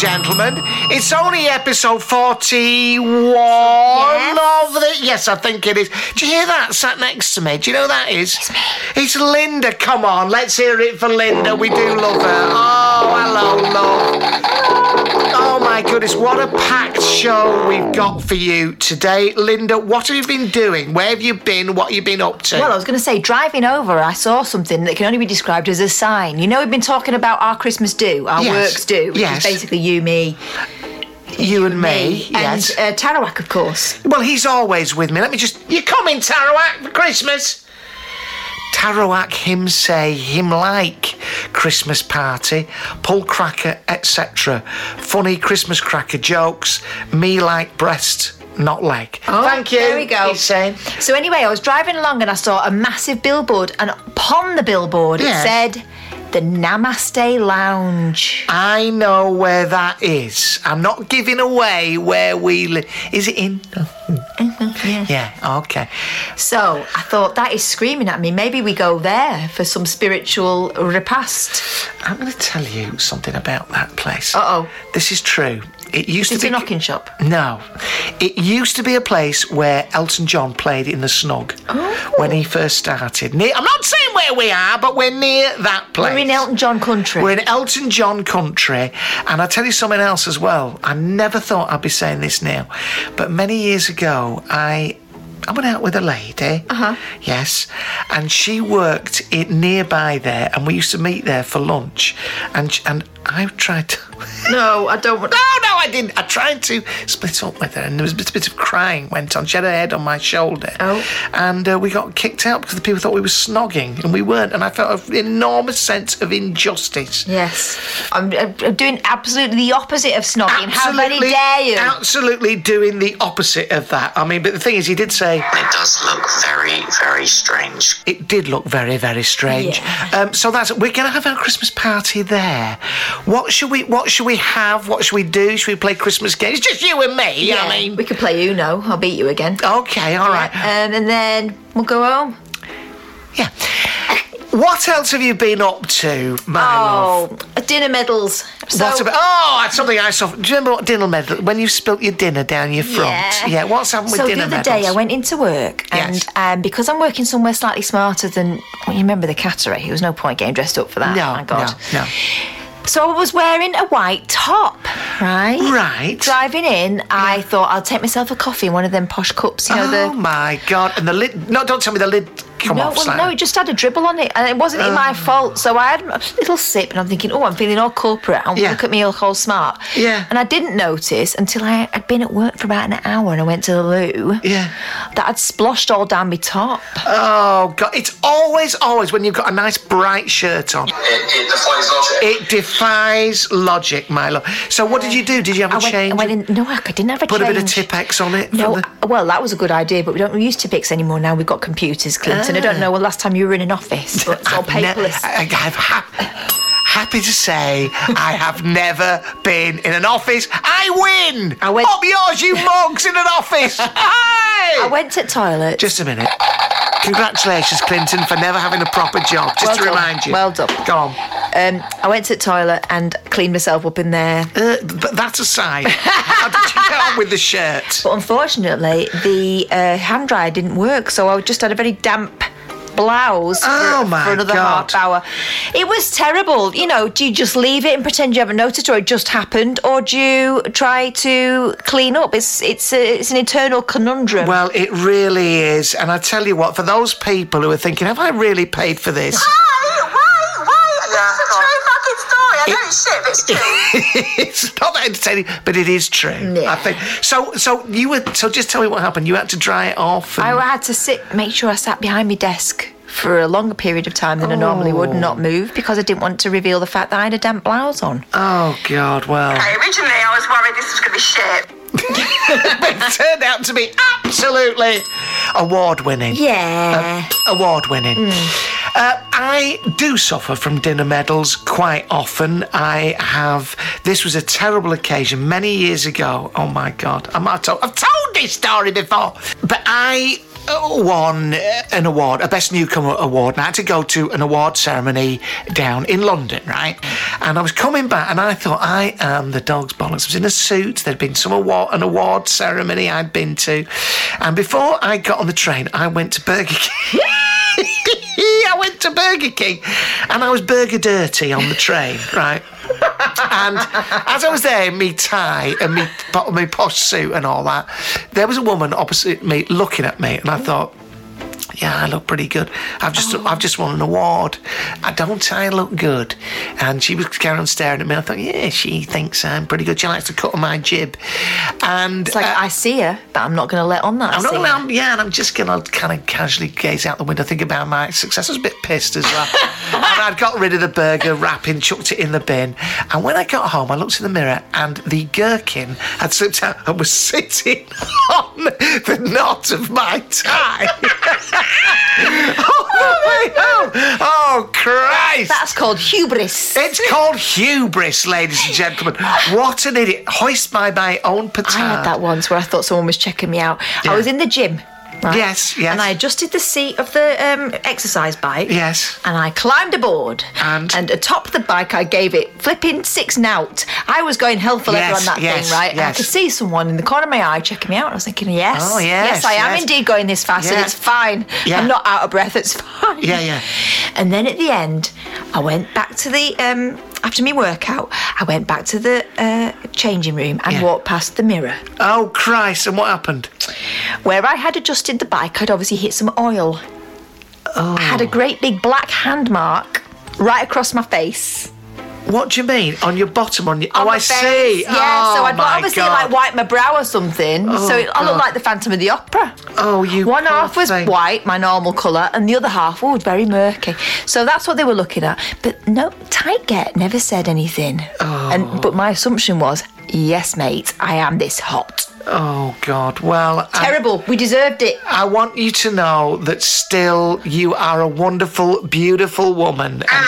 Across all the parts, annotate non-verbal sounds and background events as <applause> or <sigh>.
gentlemen. It's only episode 41 Yes. of the. Yes, I think it is. Do you hear that sat next to me? Do you know who that is? It's me. It's Linda. Come on, let's hear it for Linda. We do love her. Oh, hello, love. Oh my goodness, what a packed show we've got for you today. Linda, what have you been doing? Where have you been? What have you been up to? Well, I was going to say, driving over, I saw something that can only be described as a sign. You know, we've been talking about our Christmas do, our Yes. works do, which Yes. is basically you, me, you and me, yes. and uh, Tarawak, of course. Well, he's always with me. Let me just. You coming, Tarawak, for Christmas? Tarawak, him say, him like Christmas party, pull cracker, etc. Funny Christmas cracker jokes. Me like breast, not leg. Oh, Thank you. Oh, There we go. He's saying. So anyway, I was driving along and I saw a massive billboard, and upon the billboard Yes. it said the Namaste Lounge. I know where that is. I'm not giving away where we live. Is it in? Yeah. Yeah, okay. So I thought that is screaming at me. Maybe we go there for some spiritual repast. I'm going to tell you something about that place. Uh-oh. This is true. It used It's to be a knocking shop. No, it used to be a place where Elton John played in the Snug Oh. when he first started. Near, I'm not saying where we are, but we're near that place. We're in Elton John country. We're in Elton John country, and I'll tell you something else as well. I never thought I'd be saying this now, but many years ago, I I went out with a lady. Uh-huh. Yes, and she worked it nearby there, and we used to meet there for lunch, and and I tried to. <laughs> no, I don't want. No, no, I didn't. I tried to split up with her, and there was a bit, a bit of crying went on. She had her head on my shoulder. Oh. And uh, we got kicked out because the people thought we were snogging, and we weren't. And I felt an enormous sense of injustice. Yes, I'm, I'm doing absolutely the opposite of snogging. How very dare you? Absolutely doing the opposite of that. I mean, but the thing is, he did say It does look very, very strange. it did look very, very strange. Yeah. Um, so that's we're going to have our Christmas party there. What should we? What should we have? What should we do? Should we play Christmas games? It's just you and me. yeah, I mean, we could play Uno. I'll beat you again. okay, all right. Um, and then we'll go home. Yeah. What else have you been up to, my love? Oh, dinner medals. So, what about? Oh, that's something I saw. Do you remember what dinner medal? When you spilt your dinner down your front? Yeah. yeah what's happened with so dinner the other medals? day I went into work and Yes. um, because I'm working somewhere slightly smarter than well, you remember the cattery. There was no point getting dressed up for that. No, my God. no, no. So I was wearing a white top, right? Right. Driving in, I thought I'll take myself a coffee in one of them posh cups, you know, oh the my god! And the lid? No, don't tell me the lid come no, off. well, slightly. no, it just had a dribble on it, and it wasn't even uh. my fault. So I had a little sip, and I'm thinking, oh, I'm feeling all corporate. And Yeah. look at me, all whole smart. Yeah. And I didn't notice until I had been at work for about an hour, and I went to the loo. Yeah. That I'd sploshed all down my top. Oh god! It's always, always when you've got a nice bright shirt on. It, it defies logic. It defies logic, my love. So what did you do? Did you have a I went, change? I went in. No, I didn't have a change. Put a bit of Tipp-Ex on it. No, the- well, that was a good idea, but we don't use Tipp-Ex anymore now. We've got computers, Clinton. I don't know when last time you were in an office, but it's all I've ne- paperless. I, I've ha- happy to say I have <laughs> never been in an office. I win. I went- Up yours, you <laughs> mugs in an office. Hey! I went to toilet. Just a minute. Congratulations, Clinton, for never having a proper job. Just Well to done. remind you. Well done. Go on. um, I went to toilet and cleaned myself up in there. Uh, but that's aside. How did you get on with the shirt? <laughs> But unfortunately, the uh, hand dryer didn't work, so I just had a very damp blouse Oh, for, my for another God. half hour. It was terrible. You know, do you just leave it and pretend you haven't noticed, or it just happened, or do you try to clean up? It's it's a, it's an eternal conundrum. Well, it really is. And I tell you what, for those people who are thinking, have I really paid for this? <gasps> Oh, true fucking story. I know it's shit, but it's true. it's not that entertaining, but it is true. Yeah. I think so. So you were. So just tell me what happened. You had to dry it off. And, I had to sit, make sure I sat behind my desk for a longer period of time than I normally would, and not move because I didn't want to reveal the fact that I had a damp blouse on. oh God. Well, Okay, originally I was worried this was going to be shit. But <laughs> it turned out to be absolutely award-winning. Yeah. Award-winning. Uh, I do suffer from dinner medals quite often. I have. This was a terrible occasion many years ago. Oh my God! I might have told, I've told this story before, but I uh, won uh, an award, a Best Newcomer award, and I had to go to an award ceremony down in London, right? And I was coming back, and I thought, I am the dog's bollocks. I was in a suit. There'd been some award, an award ceremony I'd been to, and before I got on the train, I went to Burger King. <laughs> To Burger King, and I was burger dirty on the train, <laughs> right? and as I was there in me tie and me, me posh suit and all that, there was a woman opposite me looking at me, and I thought, yeah, I look pretty good. I've just I've just won an award. I don't I look good? And she was carrying on staring at me. I thought, yeah, she thinks I'm pretty good. She likes to cut on my jib. And It's like uh, I see her, but I'm not going to let on that. I'm not gonna, her. I'm- yeah, and I'm just gonna kind of casually gaze out the window, think about my success. I was a bit pissed as well. <laughs> and I'd got rid of the burger wrapping, chucked it in the bin. And when I got home, I looked in the mirror, and the gherkin had slipped out and was <laughs> sitting on the knot of my tie. <laughs> <laughs> Oh, the. Oh Christ! That's called hubris. It's called hubris, ladies and gentlemen. What an idiot! Hoist by my own petard. I had that once where I thought someone was checking me out. Yeah. I was in the gym. Right? Yes, yes. And I adjusted the seat of the um, exercise bike. Yes. And I climbed aboard. And? And atop the bike, I gave it flipping six nout. I was going hell for leather Yes, on that yes, thing, right? And I could see someone in the corner of my eye checking me out. I was thinking, yes. Oh, yes, Yes, I am indeed going this fast, and it's fine. Yeah. I'm not out of breath, it's <laughs> fine. Yeah, yeah. And then at the end, I went back to the um, after my workout. I went back to the uh, changing room and Yeah. walked past the mirror Oh Christ! And what happened? where I had adjusted the bike. I'd obviously hit some oil. Oh. I had a great big black hand mark right across my face. What do you mean? On your bottom? On your? Oh, on oh, I face. see. Yeah, oh, so I'd my obviously God. like wipe my brow or something. so it, I look like the Phantom of the Opera. Oh, you One poor half was thing. white, my normal colour, and the other half, oh, very murky. So that's what they were looking at. But no, Tight Get never said anything. Oh. And but my assumption was, yes, mate, I am this hot. Oh God. Well, I, Terrible. We deserved it. I want you to know that still you are a wonderful, beautiful woman, and,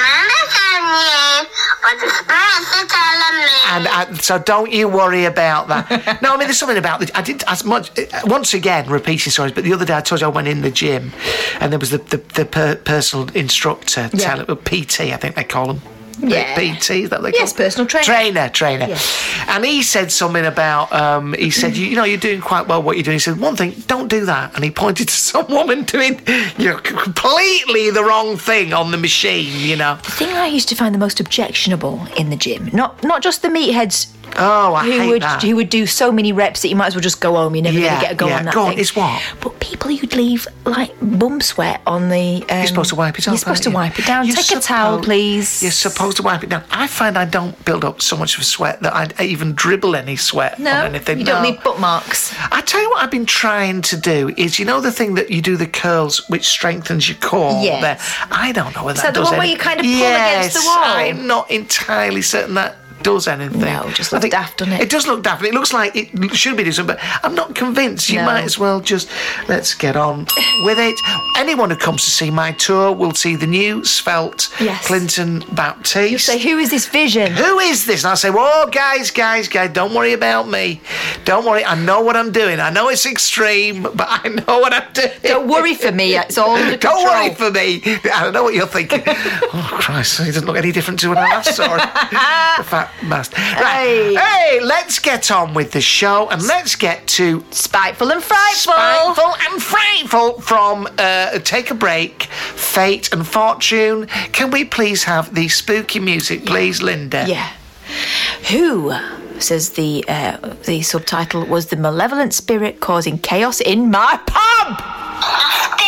I'm the spirits are telling me. and I, so don't you worry about that. <laughs> no, I mean there's something about the. I did as much uh, once again repeating stories, but the other day I told you I went in the gym, and there was the the, the per, personal instructor, Yeah. tell, PT, I think they call them. Yeah. PT, is that what they Yes, call personal trainer. Trainer, trainer. Yes. And he said something about, um, he said, you, you know, you're doing quite well what you're doing. He said, one thing, don't do that. And he pointed to <laughs> some woman doing you know, completely the wrong thing on the machine, you know. The thing I used to find the most objectionable in the gym, not not just the meatheads Oh, I who hate would that. who would do so many reps that you might as well just go home. You're never Yeah, to get a go yeah. on that Go on, thing. it's what? But people who'd leave like bum sweat on the. Um, You're supposed to wipe it off. You're supposed to you? wipe it down. You're Take a towel, please. You're supposed to wipe it down. I find I don't build up so much of sweat that I'd even dribble any sweat no, on anything. you don't No. leave bookmarks. I tell you what I've been trying to do is you know the thing that you do the curls which strengthens your core Yes. there. I don't know whether Is that the does one where you kind of pull yes, against the wall? I'm not entirely certain that does anything. No, it just looks daft, doesn't it? It does look daft. It looks like it should be doing something, but I'm not convinced. You No. might as well just let's get on with it. Anyone who comes to see my tour will see the new svelte Yes. Clinton Baptiste. So who is this vision? Who is this? And I say, Whoa, guys, guys, guys, don't worry about me. Don't worry. I know what I'm doing. I know it's extreme, but I know what I'm doing. Don't worry for me. It's all under Don't worry for me. I don't know what you're thinking. <laughs> oh, Christ, he doesn't look any different to when I last saw <laughs> fat bastard. Right. Hey. hey, let's get on with the show and let's get to Spiteful and frightful. Spiteful and frightful from uh, Take a Break, Fate and Fortune. Can we please have the spooky music, please, Linda? Yeah. Who says the uh, the subtitle was the malevolent spirit causing chaos in my pub?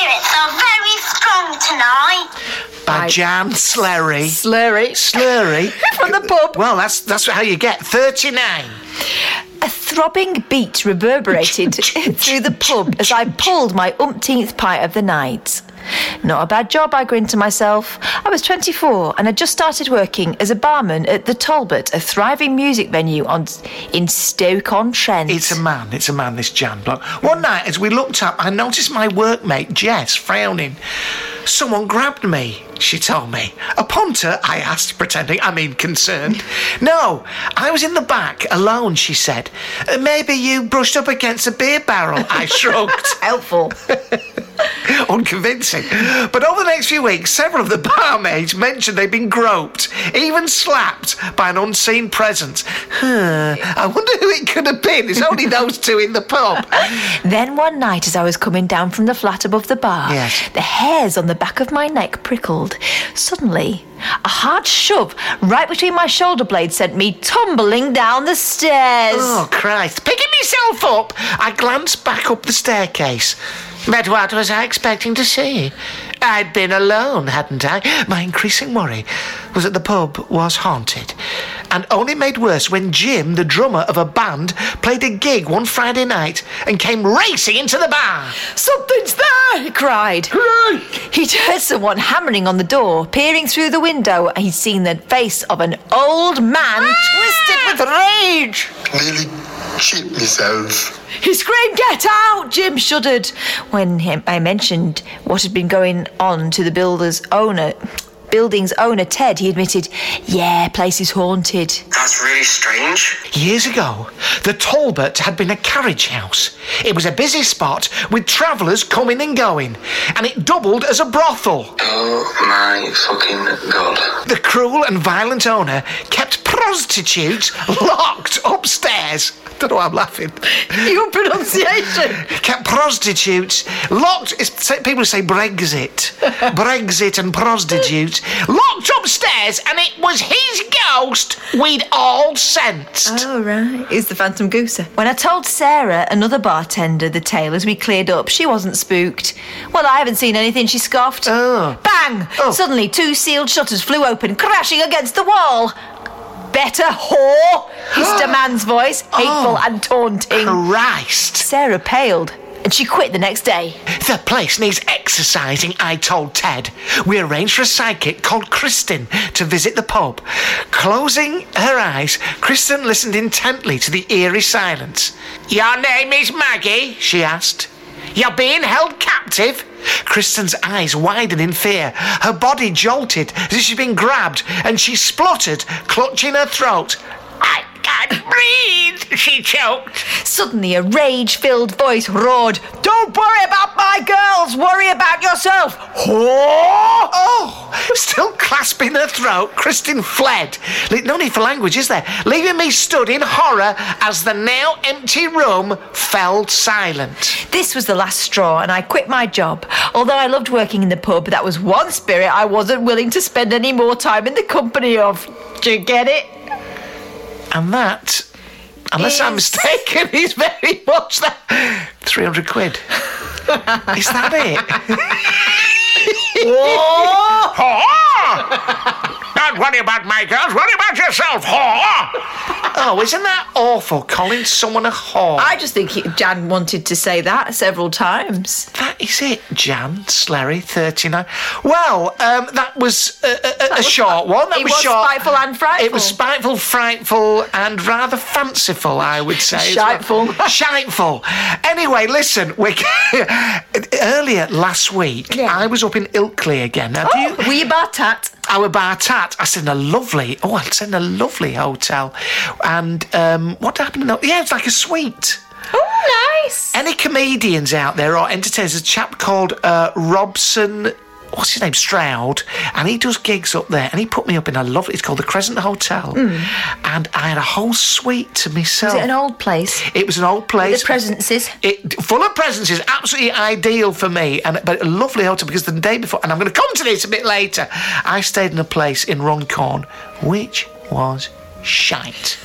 By By- Jan Slurry. Slurry. Slurry. <laughs> From the pub. Well, that's that's how you get 39. A throbbing beat reverberated <laughs> through the pub as I pulled my umpteenth pint of the night. Not a bad job, I grinned to myself. I was 24 and had just started working as a barman at the Talbot, a thriving music venue on in Stoke-on-Trent. It's a man, it's a man, this Jan block. One night, as we looked up, I noticed my workmate, Jess, frowning. Someone grabbed me, she told me. A punter? I asked, pretending, I mean, concerned. No, I was in the back, alone, she said. "Uh, Maybe you brushed up against a beer barrel, I <laughs> shrugged. Helpful. <laughs> Unconvincing. But over the next few weeks, several of the <laughs> barmaids mentioned they'd been groped, even slapped by an unseen presence. Huh, I wonder who it could have been. There's only those two in the pub. Then one night, as I was coming down from the flat above the bar, Yes. the hairs on the back of my neck prickled. Suddenly, a hard shove right between my shoulder blades sent me tumbling down the stairs. Oh, Christ. Picking myself up, I glanced back up the staircase. But what was I expecting to see? I'd been alone, hadn't I? My increasing worry was that the pub was haunted. And only made worse when Jim, the drummer of a band, played a gig one Friday night and came racing into the bar. Something's there! he cried. He'd heard someone hammering on the door, peering through the window, and he'd seen the face of an old man twisted with rage. Nearly shit myself. He screamed, Get out! Jim shuddered. When I mentioned what had been going on to the builder's owner, building's owner, Ted, he admitted, Yeah, place is haunted. That's really strange. Years ago, the Talbot had been a carriage house. It was a busy spot with travellers coming and going, and it doubled as a brothel. Oh my fucking god. The cruel and violent owner kept prostitutes <laughs> locked upstairs. Don't know why I'm laughing. <laughs> Your pronunciation! Kept prostitutes locked. People say Brexit, <laughs> Brexit and prostitutes locked upstairs, and it was his ghost we'd all sensed. Oh, right. It's the Phantom Gooser. When I told Sarah, another bartender, the tale as we cleared up, she wasn't spooked. Well, I haven't seen anything, she scoffed. Oh. Bang! Oh. Suddenly, two sealed shutters flew open, crashing against the wall. Better whore, hissed <gasps> a man's voice, hateful Oh. and taunting. Christ. Sarah paled, and she quit the next day. The place needs exercising, I told Ted. We arranged for a psychic called Kristen to visit the pub. Closing her eyes, Kristen listened intently to the eerie silence. Your name is Maggie? she asked. You're being held captive? Kristen's eyes widened in fear. Her body jolted as if she'd been grabbed, and she spluttered, clutching her throat. I can't breathe, she choked. Suddenly, a rage filled voice roared, Don't worry about my girls, worry about yourself. Whore! Oh! <laughs> Still clasping her throat, Kristen fled. No need for language, is there? Leaving me stood in horror as the now empty room fell silent. This was the last straw, and I quit my job. Although I loved working in the pub, that was one spirit I wasn't willing to spend any more time in the company of. Do you get it? And that, unless I'm mistaken, is very much that. 300 quid. is that it? <laughs> Don't worry about my girls, worry about yourself, whore! Oh, isn't that awful, calling someone a whore? I just think he, Jan wanted to say that several times. That is it, Jan Slerry, 39. Well, um, that was a, a, a was short one. That it was, was short. spiteful and frightful. It was spiteful, frightful, and rather fanciful, I would say. as well. Shiteful. <laughs> Shiteful. Anyway, listen, we <laughs> earlier last week, Yeah. I was up in Ilkley again. Now, do you, Were you bar tat? our bar tat. I said a lovely. Oh, I said in a lovely hotel, and um, what happened? in the- Yeah, it's like a suite. Oh, nice. Any comedians out there or entertainers? A chap called uh, Robson. What's his name? Stroud, and he does gigs up there. And he put me up in a lovely. It's called the Crescent Hotel, hmm. and I had a whole suite to myself. Was it an old place? It was an old place. The presences. It full of presences, absolutely ideal for me, and but a lovely hotel because the day before, and I'm going to come to this a bit later. I stayed in a place in Runcorn, which was shite.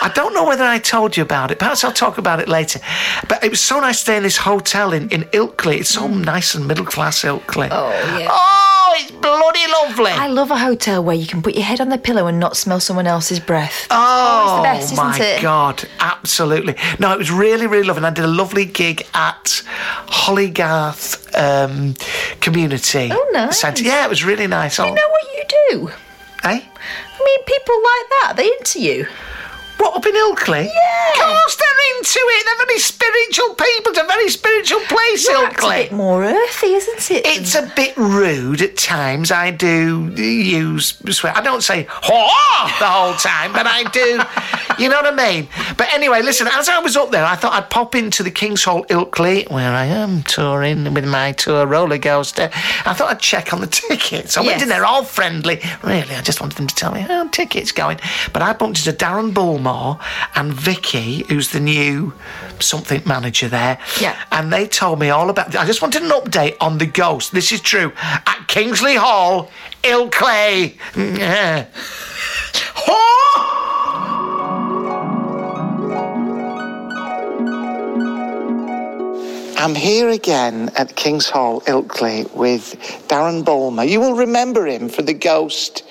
I don't know whether I told you about it. Perhaps I'll talk about it later. But it was so nice to stay in this hotel in, in Ilkley. It's so nice and middle class Ilkley. Oh, yeah. Oh, it's bloody lovely. I love a hotel where you can put your head on the pillow and not smell someone else's breath. Oh, the best, isn't my? God, absolutely. No, it was really, really lovely. And I did a lovely gig at Hollygarth um, Community Oh, nice. Centre. Yeah, it was really nice. Oh, You know what you do? Eh? I mean, people like that, they into you. What, up in Ilkley? Yeah. Of course they're into it. They're very spiritual people. It's a very spiritual place, Ilkley. It's a bit more earthy, isn't it? It's a bit rude at times. I do use swear. I don't say "Haw" the whole time, but I do. <laughs> You know what I mean? But anyway, listen. As I was up there, I thought I'd pop into the King's Hall Ilkley, where I am touring with my tour roller coaster. I thought I'd check on the tickets. I went Yes. in there all friendly. Really, I just wanted them to tell me how tickets going. But I bumped into Darren Bulmore and Vicki, who's the new something manager there. Yeah. And they told me all about. I just wanted an update on the ghost. This is true at Kingsley Hall, Ilkley. Yeah. <laughs> I'm here again at King's Hall, Ilkley, with Darren Bulmore. You will remember him for the ghost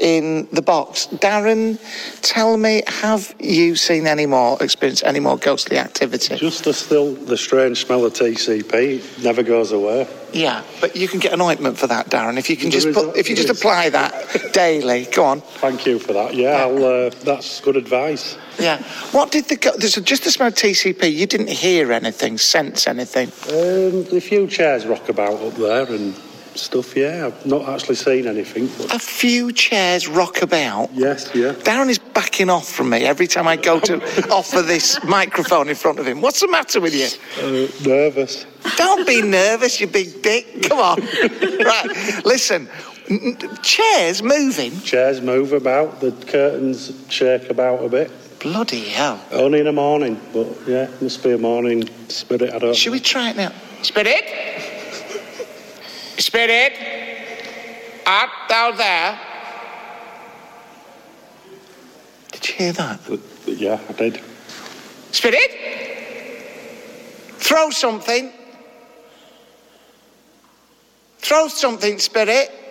in the box. Darren, tell me, have you seen any more, experienced any more ghostly activity? Just the still the strange smell of TCP never goes away. Yeah, but you can get an ointment for that, Darren. If you can There just put, a- if you just is. apply that daily. Go on. Thank you for that. Yeah, I'll, uh, that's good advice. Yeah. What did the there's just the smell of TCP? You didn't hear anything, sense anything. Um, a few chairs rock about up there and stuff. Yeah, I've not actually seen anything. But A few chairs rock about. yes, yeah. Darren is backing off from me every time I go to <laughs> offer this microphone in front of him. What's the matter with you? Uh, nervous. Don't be nervous, you big dick. Come on. <laughs> right. Listen. n- Chairs moving. Chairs move about. The curtains shake about a bit. Bloody hell. Only in the morning, but yeah, must be a morning spirit. I don't. Should we try it now? Spirit? Spirit? Art thou there? Did you hear that? Uh, yeah, I did. Spirit? Throw something. Throw something, Spirit.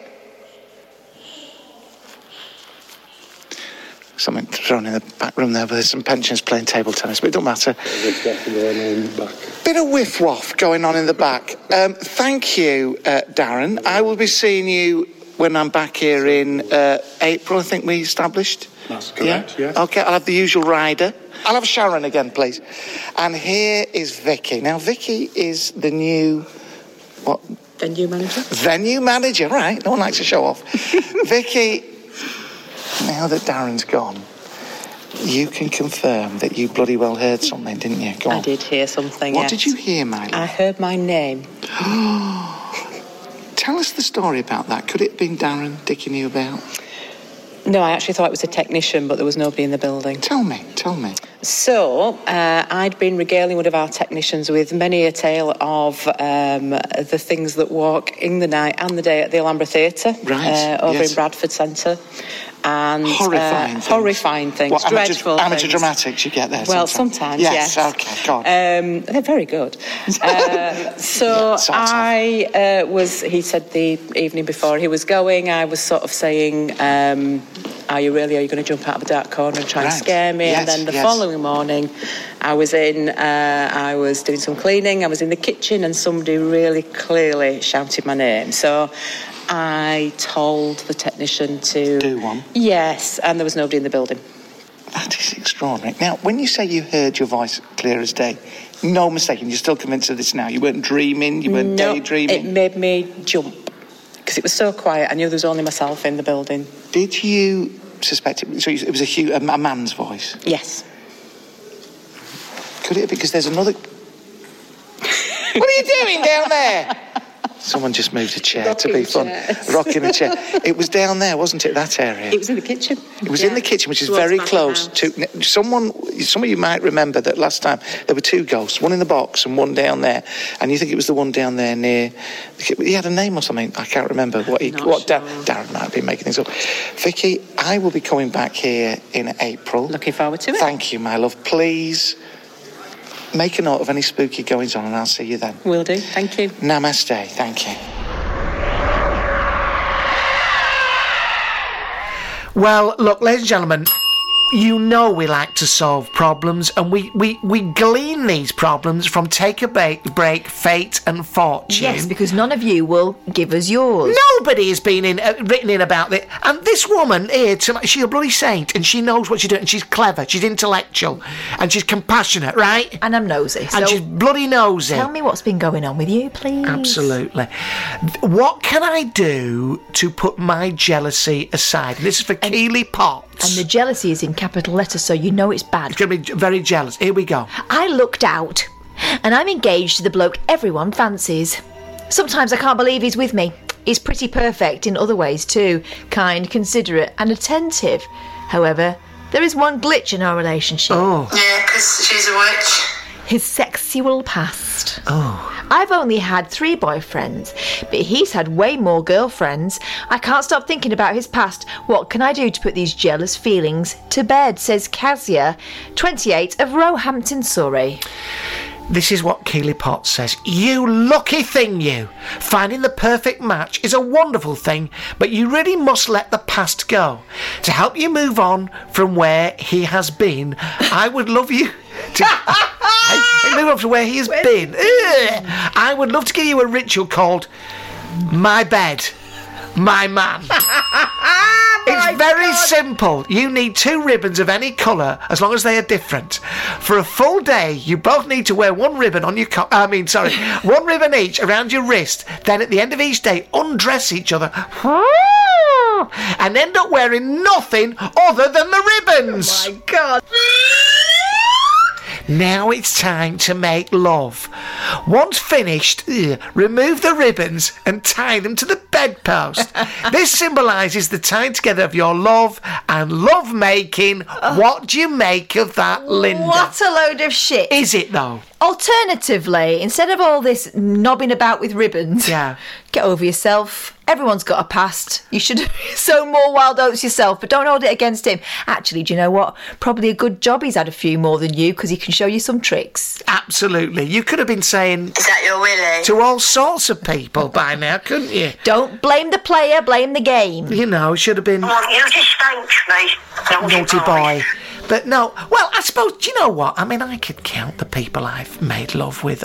Something thrown in the back room there, but there's some pensions playing table tennis, but it don't matter. There's definitely. Bit of whiff waff going on in the back. Um, thank you, uh, Darren. I will be seeing you when I'm back here in uh, April, I think we established. That's correct, yeah. Okay, I'll have the usual rider. I'll have Sharon again, please. And here is Vicki. Now, Vicki is the new. What? Venue manager. Venue manager, right? No one likes to show off. <laughs> Vicky, now that Darren's gone, you can confirm that you bloody well heard something, didn't you? Go on. I did hear something. What yes. did you hear, Miley? I heard my name. <gasps> Tell us the story about that. Could it have been Darren dicking you about? No, I actually thought it was a technician, but there was nobody in the building. Tell me, tell me. So uh, I'd been regaling one of our technicians with many a tale of um, the things that walk in the night and the day at the Alhambra Theatre Right, uh, over yes. in Bradford Centre. And Horrifying uh, things. horrifying things, What, amateur, dreadful amateur things. dramatics you get there Well, sometimes? sometimes, yes. yes. okay, God. Um, they're very good. <laughs> Uh, so Yeah. I uh, was, he said the evening before he was going, I was sort of saying, um, Are you really, are you going to jump out of a dark corner and try Right. and scare me? Yes, and then the yes. following morning, I was in, uh, I was doing some cleaning, I was in the kitchen, and somebody really clearly shouted my name. So I told the technician to. Do one? Yes, and there was nobody in the building. that is extraordinary. Now, when you say you heard your voice clear as day, no mistake, and you're still convinced of this now. You weren't dreaming, you weren't No, daydreaming. It made me jump because it was so quiet. I knew there was only myself in the building. Did you suspect it? So it was a, a, man's voice. Yes. Could it have because there's another. <laughs> what are you doing down there? Someone just moved a chair to be fun. chairs. Rocking a chair. It was down there, wasn't it? That area. It was in the kitchen. It was in the kitchen, which is Towards very close to someone. Some of you might remember that last time there were two ghosts, one in the box and one down there. And you think it was the one down there near. He had a name or something. I can't remember what he. Not what sure. Darren might be making things up. Vicki, I will be coming back here in April. Looking forward to it. Thank you, my love. Please make a note of any spooky goings on, and I'll see you then. Will do. Thank you. Namaste. Thank you. Well, look, ladies and gentlemen, you know we like to solve problems, and we, we, we glean these problems from Take a Break, break Fate and Fortune. Yes, because none of you will give us yours. Nobody has been in uh, written in about it, and this woman here, she's a bloody saint, and she knows what she's doing. And she's clever, she's intellectual, and she's compassionate, right? And I'm nosy. and so she's bloody nosy. tell me what's been going on with you, please. Absolutely. What can I do to put my jealousy aside? This is for Keely Potts. And the jealousy is in capital letters, so you know it's bad. It's going to be very jealous. Here we go. I looked out, and I'm engaged to the bloke everyone fancies. Sometimes I can't believe he's with me. He's pretty perfect in other ways too kind, considerate, and attentive. However, there is one glitch in our relationship Oh, Yeah, because she's a witch. His sexual past. oh. I've only had three boyfriends, but he's had way more girlfriends. I can't stop thinking about his past. What can I do to put these jealous feelings to bed? Says Casia, 28 of Roehampton, Surrey. This is what Keely Potts says. You lucky thing, you. Finding the perfect match is a wonderful thing, but you really must let the past go. To help you move on from where he has been, I would love you to. Hey, move on from where he has been. I would love to give you a ritual called My Bed, My Man. <laughs> It's very simple. You need two ribbons of any colour, as long as they are different. For a full day, you both need to wear one ribbon on your co- I mean, sorry, <laughs> one ribbon each around your wrist. Then at the end of each day, undress each other. <laughs> And end up wearing nothing other than the ribbons. Oh my God. Now it's time to make love. Once finished, ugh, remove the ribbons and tie them to the bedpost. <laughs> this symbolises the tying together of your love and love making. Oh. What do you make of that, Linda? What a load of shit. Is it though? Alternatively, instead of all this knobbing about with ribbons, Yeah. <laughs> get over yourself. Everyone's got a past. You should <laughs> sow more wild oats yourself, but don't hold it against him. Actually, do you know what? Probably a good job he's had a few more than you because he can show you some tricks. Absolutely. You could have been saying Is that your Willie? to all sorts of people by now, couldn't you? Don't blame the player, blame the game. You know, should have been want you to spank me. naughty boy. But no, well, I suppose, do you know what? I mean, I could count the people I've made love with.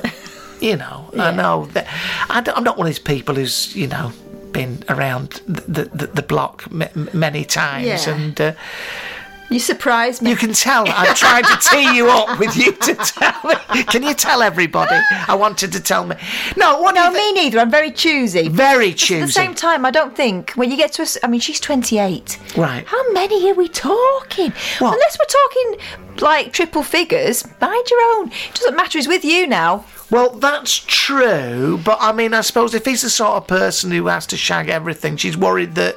You know, I know that I don't, I'm not one of these people who's, you know, been around the, the, the block m- many times. Yeah. And uh, You surprised me. you can tell I'm trying to tee you up with you to tell me. Can you tell everybody? I wanted to tell me. No, what no, me neither. I'm very choosy. Very choosy. At the same time, I don't think when you get to us. I mean, she's 28. Right. How many are we talking? What? Unless we're talking like triple figures, mind your own. It doesn't matter. He's with you now. Well, that's true, but I mean, I suppose if he's the sort of person who has to shag everything, she's worried that,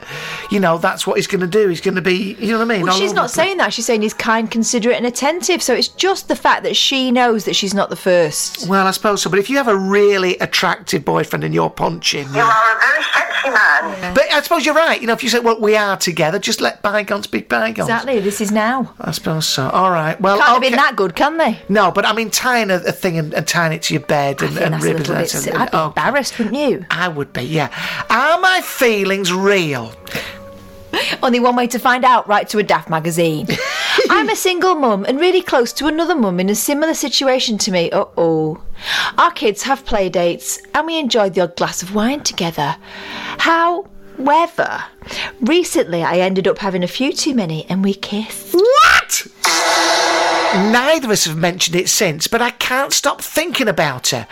you know, that's what he's going to do. He's going to be, you know what I mean? Well, she's not saying that. She's saying he's kind, considerate, and attentive. So it's just the fact that she knows that she's not the first. Well, I suppose so, but if you have a really attractive boyfriend and you're punching, You are a very sexy man. but I suppose you're right. You know, if you say, "Well, we are together," just let bygones be bygones. Exactly. This is now. I suppose so. All right. Well, Can't have been that good, can they? No, but I mean, tying a, a thing and, and tying it to your bed and, and ribbons. little bit. that's si- a- I'd be oh, embarrassed, wouldn't you? I would be. Yeah. Are my feelings real? Only one way to find out, write to a daft magazine. <laughs> I'm a single mum and really close to another mum in a similar situation to me. Uh oh. Our kids have play dates and we enjoy the odd glass of wine together. However, recently I ended up having a few too many and we kissed. What? Neither of us have mentioned it since, but I can't stop thinking about her.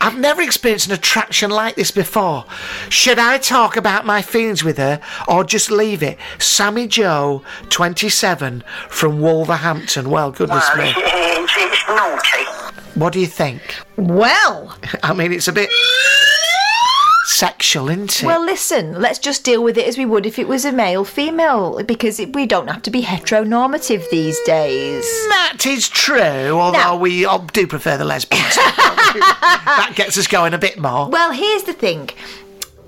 I've never experienced an attraction like this before. Should I talk about my feelings with her or just leave it? Sammy Joe, 27, from Wolverhampton. Well, goodness Well, me. it's, it's naughty. What do you think? Well, I mean, it's a bit sexual, isn't it? well, listen, let's just deal with it as we would if it was a male female because it, we don't have to be heteronormative these days. Mm, that is true, although Now- we oh, do prefer the lesbians. <laughs> that gets us going a bit more. Well, here's the thing.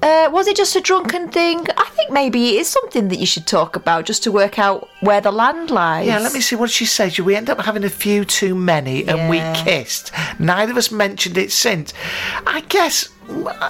Uh, was it just a drunken thing? I think maybe it is something that you should talk about just to work out where the land lies. Yeah, let me see what she said. We end up having a few too many and we kissed. Neither of us mentioned it since. I guess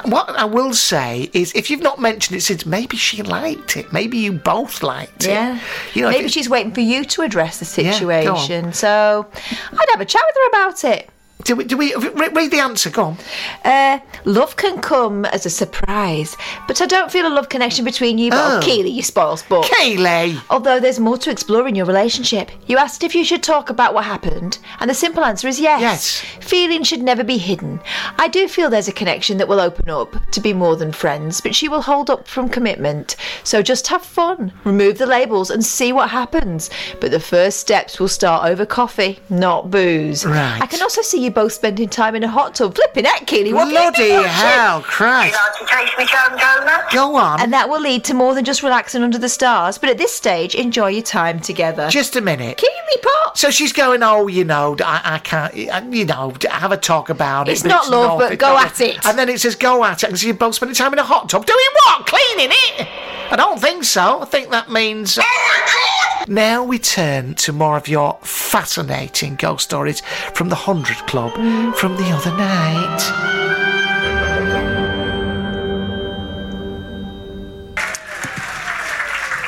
what I will say is if you've not mentioned it since, maybe she liked it. Maybe you both liked it. Yeah. You know, maybe it- she's waiting for you to address the Yeah, situation. so I'd have a chat with her about it. Do we, do we re- read the answer? Go on. Uh, love can come as a surprise, but I don't feel a love connection between you. But Oh. Keely, you spoil sport. Kayleigh! Although there's more to explore in your relationship. You asked if you should talk about what happened, and the simple answer is yes. Yes. Feelings should never be hidden. I do feel there's a connection that will open up to be more than friends, but she will hold up from commitment. So just have fun, remove the labels, and see what happens. But the first steps will start over coffee, not booze. Right. I can also see you both spending time in a hot tub. Flipping heck, Keely. What have you Bloody hell, You Christ. like to taste me jam donut? Go on. And that will lead to more than just relaxing under the stars. But at this stage, enjoy your time together. Just a minute. Keely Pot. So she's going, oh, you know, I, I can't, you know, have a talk about it. It's but not love, but go at it. And then it says, go at it. And so you're both spending time in a hot tub. Doing what? Cleaning it? I don't think so. I think that means. Now we turn to more of your fascinating ghost stories from the 100 Club mm. from the other night.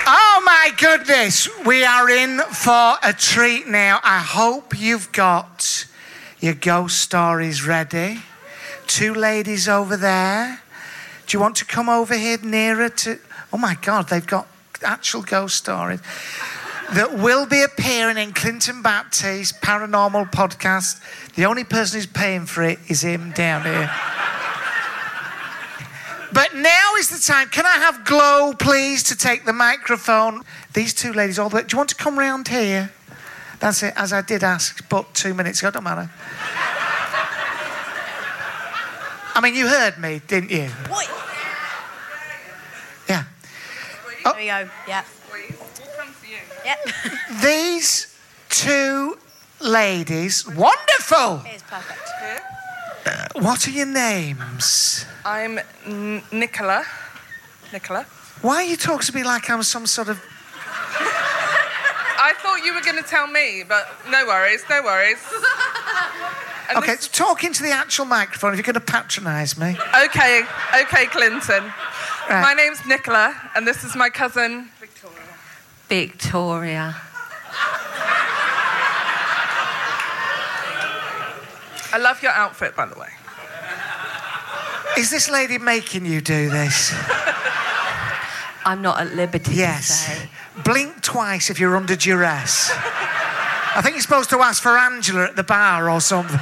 Oh my goodness, we are in for a treat now. I hope you've got your ghost stories ready. Two ladies over there. Do you want to come over here nearer to. Oh my God, they've got actual ghost stories that will be appearing in Clinton Baptiste Paranormal Podcast. The only person who's paying for it is him down here. But now is the time. Can I have Glow, please, to take the microphone? These two ladies, all the way. Do you want to come round here? That's it, as I did ask, but two minutes ago, don't matter. I mean, you heard me, didn't you? What? Yeah. Oh. There you go. Yeah. Yep. <laughs> These two ladies, wonderful. it's perfect. Uh, what are your names? I'm N- Nicola. Nicola. Why are you talking to me like I'm some sort of. I thought you were going to tell me, but no worries, no worries. And Okay, this- talk into the actual microphone if you're going to patronise me. okay, okay, Clinton. Right. My name's Nicola, and this is my cousin Victoria. Victoria. I love your outfit, by the way. Is this lady making you do this? I'm not at liberty to Yes. say. Blink twice if you're under duress. I think you're supposed to ask for Angela at the bar or something.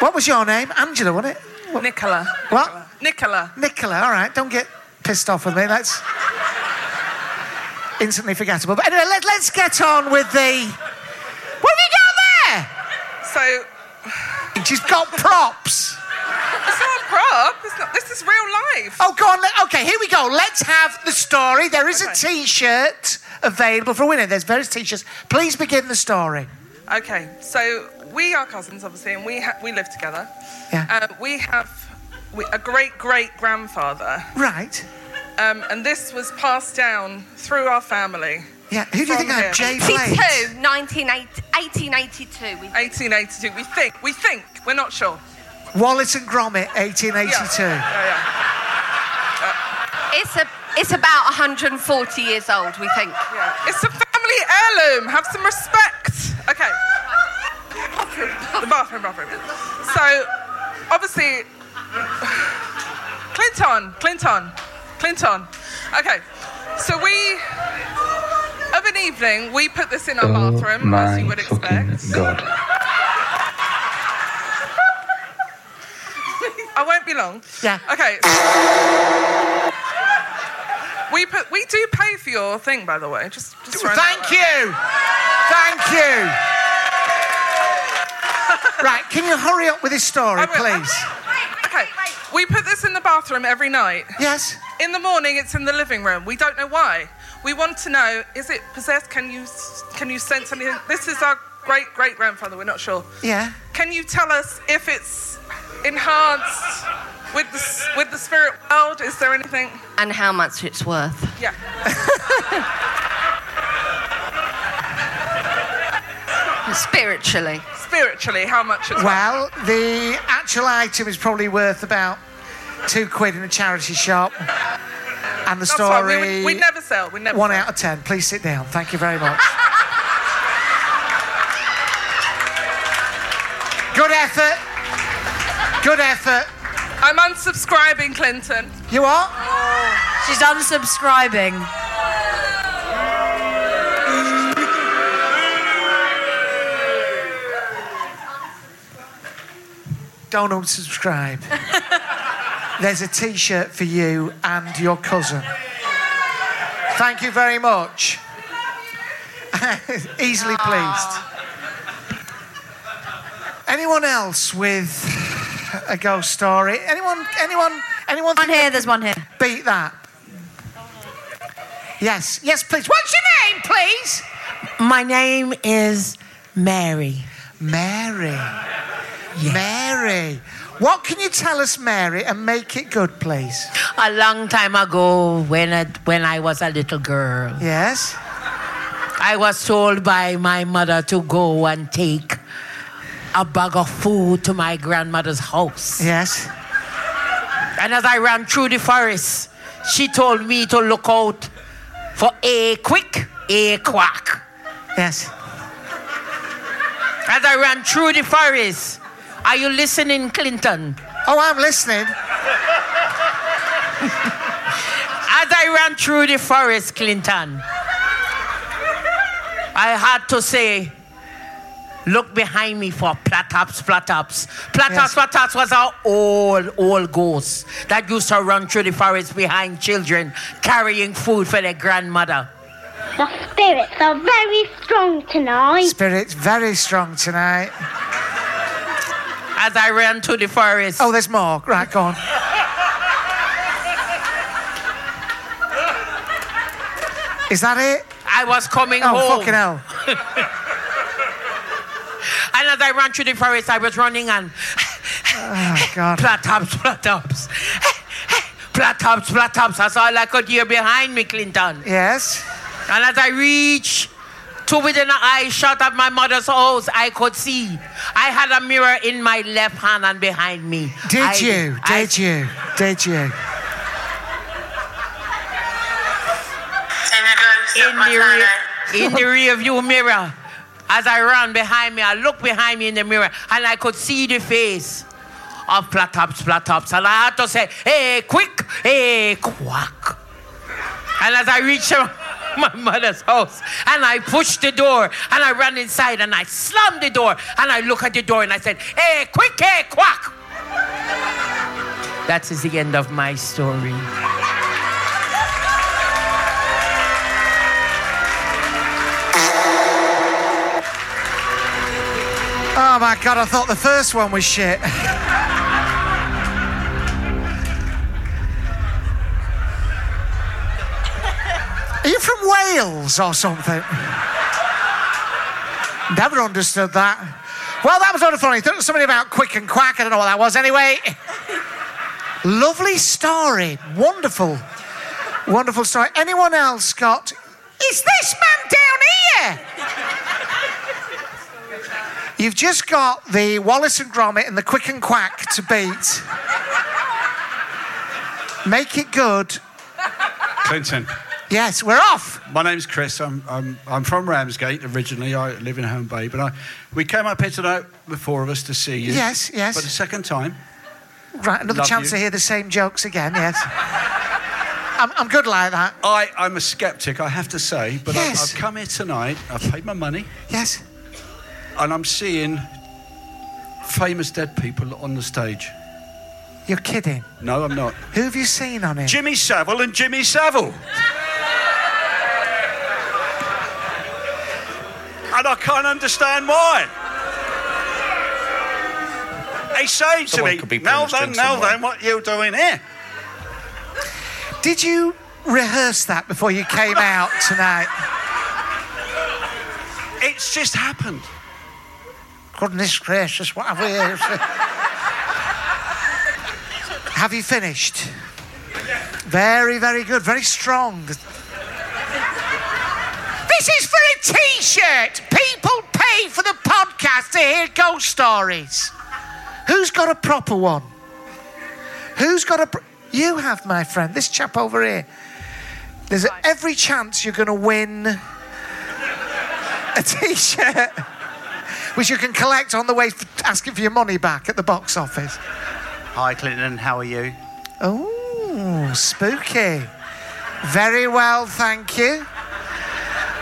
what was your name? Angela, wasn't it? Nicola. What? Nicola. Nicola, all right, don't get pissed off with me. That's instantly forgettable. But anyway, let, let's get on with the. What have you got there? So. She's got props. it's not a prop. It's not, this is real life. Oh, go on. let- Okay, here we go. Let's have the story. There is a Okay. t shirt available for winning. There's various t shirts. Please begin the story. Okay, so we are cousins, obviously, and we ha- we live together. Yeah. Uh, we have a great great grandfather, Right. um, and this was passed down through our family. Yeah. Who do you think I am? here. Jay Blade? 82, 1882. We 1882. We think. We think. We're not sure. Wallace and Gromit, 1882. Yeah, yeah. It's a it's about 140 years old, we think. yeah. It's a family heirloom. Have some respect. Okay. The bathroom, bathroom. So, obviously, Clinton, Clinton, Clinton. Okay. So we, of an evening, we put this in our Oh bathroom, as you would expect. god. I won't be long. Yeah. Okay. We put we do pay for your thing, by the way. Just, just throwing Thank you. Thank you. right, can you hurry up with this story, will. please? There. Okay. We put this in the bathroom every night. Yes. In the morning, it's in the living room. We don't know why. We want to know: is it possessed? Can you can you sense anything? This is our great great grandfather. We're not sure. Yeah. Can you tell us if it's enhanced with the with the spirit world? Is there anything? And how much it's worth. Yeah. <laughs> Spiritually. Spiritually, how much it's Well, the actual item is probably worth about two quid in a charity shop. And the That's. We, story. would- we never sell. We never One sell. out of ten. Please sit down. Thank you very much. <laughs> Good effort. Good effort. I'm unsubscribing, Clinton. You are? She's unsubscribing. Don't unsubscribe. <laughs> There's a t shirt for you and your cousin. Thank you very much. <laughs> Easily pleased. Anyone else with a ghost story? Anyone? Anyone? Anyone? One here, there's one here. Beat that. Yes, yes, please. What's your name, please? My name is Mary. Mary. Mary. What can you tell us, Mary, and make it good, please? A long time ago, when I, when I was a little girl, Yes. I was told by my mother to go and take a bag of food to my grandmother's house. Yes. And as I ran through the forest, she told me to look out for a quick, a quack. Yes. As I ran through the forest, are you listening, Clinton? Oh, I'm listening. <laughs> As I ran through the forest, Clinton, I had to say, look behind me for Platops, Platops. Platops, Yes. Platops was our old, old ghost that used to run through the forest behind children carrying food for their grandmother. The spirits are very strong tonight. Spirit's very strong tonight. As I ran to the forest. Oh, there's more. Right, go on. Is that it? I was coming Oh, home. Oh, fucking hell. <laughs> And as I ran through the forest, I was running and Oh, God. <laughs> Platops, Platops. Platops, <laughs> Platops. That's all I could hear behind me, Clinton. Yes. And as I reached to within an eye shot of my mother's house, I could see. I had a mirror in my left hand and behind me. Did I- you? I- Did you? Did you? in the rear, in the rear view mirror. As I ran behind me, I looked behind me in the mirror and I could see the face of Platops, Platops. And I had to say, hey, quick, hey, quack. And as I reached <laughs> my mother's house and I pushed the door and I ran inside and I slammed the door and I looked at the door and I said, hey, quick, hey, quack. <laughs> That is the end of my story. Oh, my God, I thought the first one was shit. <laughs> Are you from Wales or something? Never understood that. Well, that was wonderful. He thought something about quick and quack. I don't know what that was anyway. Lovely story. Wonderful. Wonderful story. Anyone else got. Is this man down here? You've just got the Wallace and Gromit and the Quick and Quack to beat. Make it good. Clinton. Yes, we're off. My name's Chris. I'm, I'm, I'm from Ramsgate originally. I live in Herne Bay, but I, we came up here tonight, the four of us, to see you. Yes, yes. For the second time. Right, another Love chance you. to hear the same jokes again, yes. I'm, I'm good like that. I, I'm a skeptic, I have to say, but I, Yes. I've come here tonight. I've paid my money. Yes. And I'm seeing famous dead people on the stage. You're kidding. No, I'm not. Who have you seen on it? Jimmy Savile and Jimmy Savile. And I can't understand why. They say to me, could be now then, now then, what you doing here? Did you rehearse that before you came out tonight? It's just happened. Goodness gracious, what have we here? Have you finished? Very, very good. Very strong. This is for a t-shirt. People pay for the podcast to hear ghost stories. Who's got a proper one? Who's got a... Pro- you have, my friend. This chap over here. There's every chance you're going to win a t-shirt, which you can collect on the way f- asking for your money back at the box office. Hi, Clinton. How are you? Oh, spooky. Very well, thank you.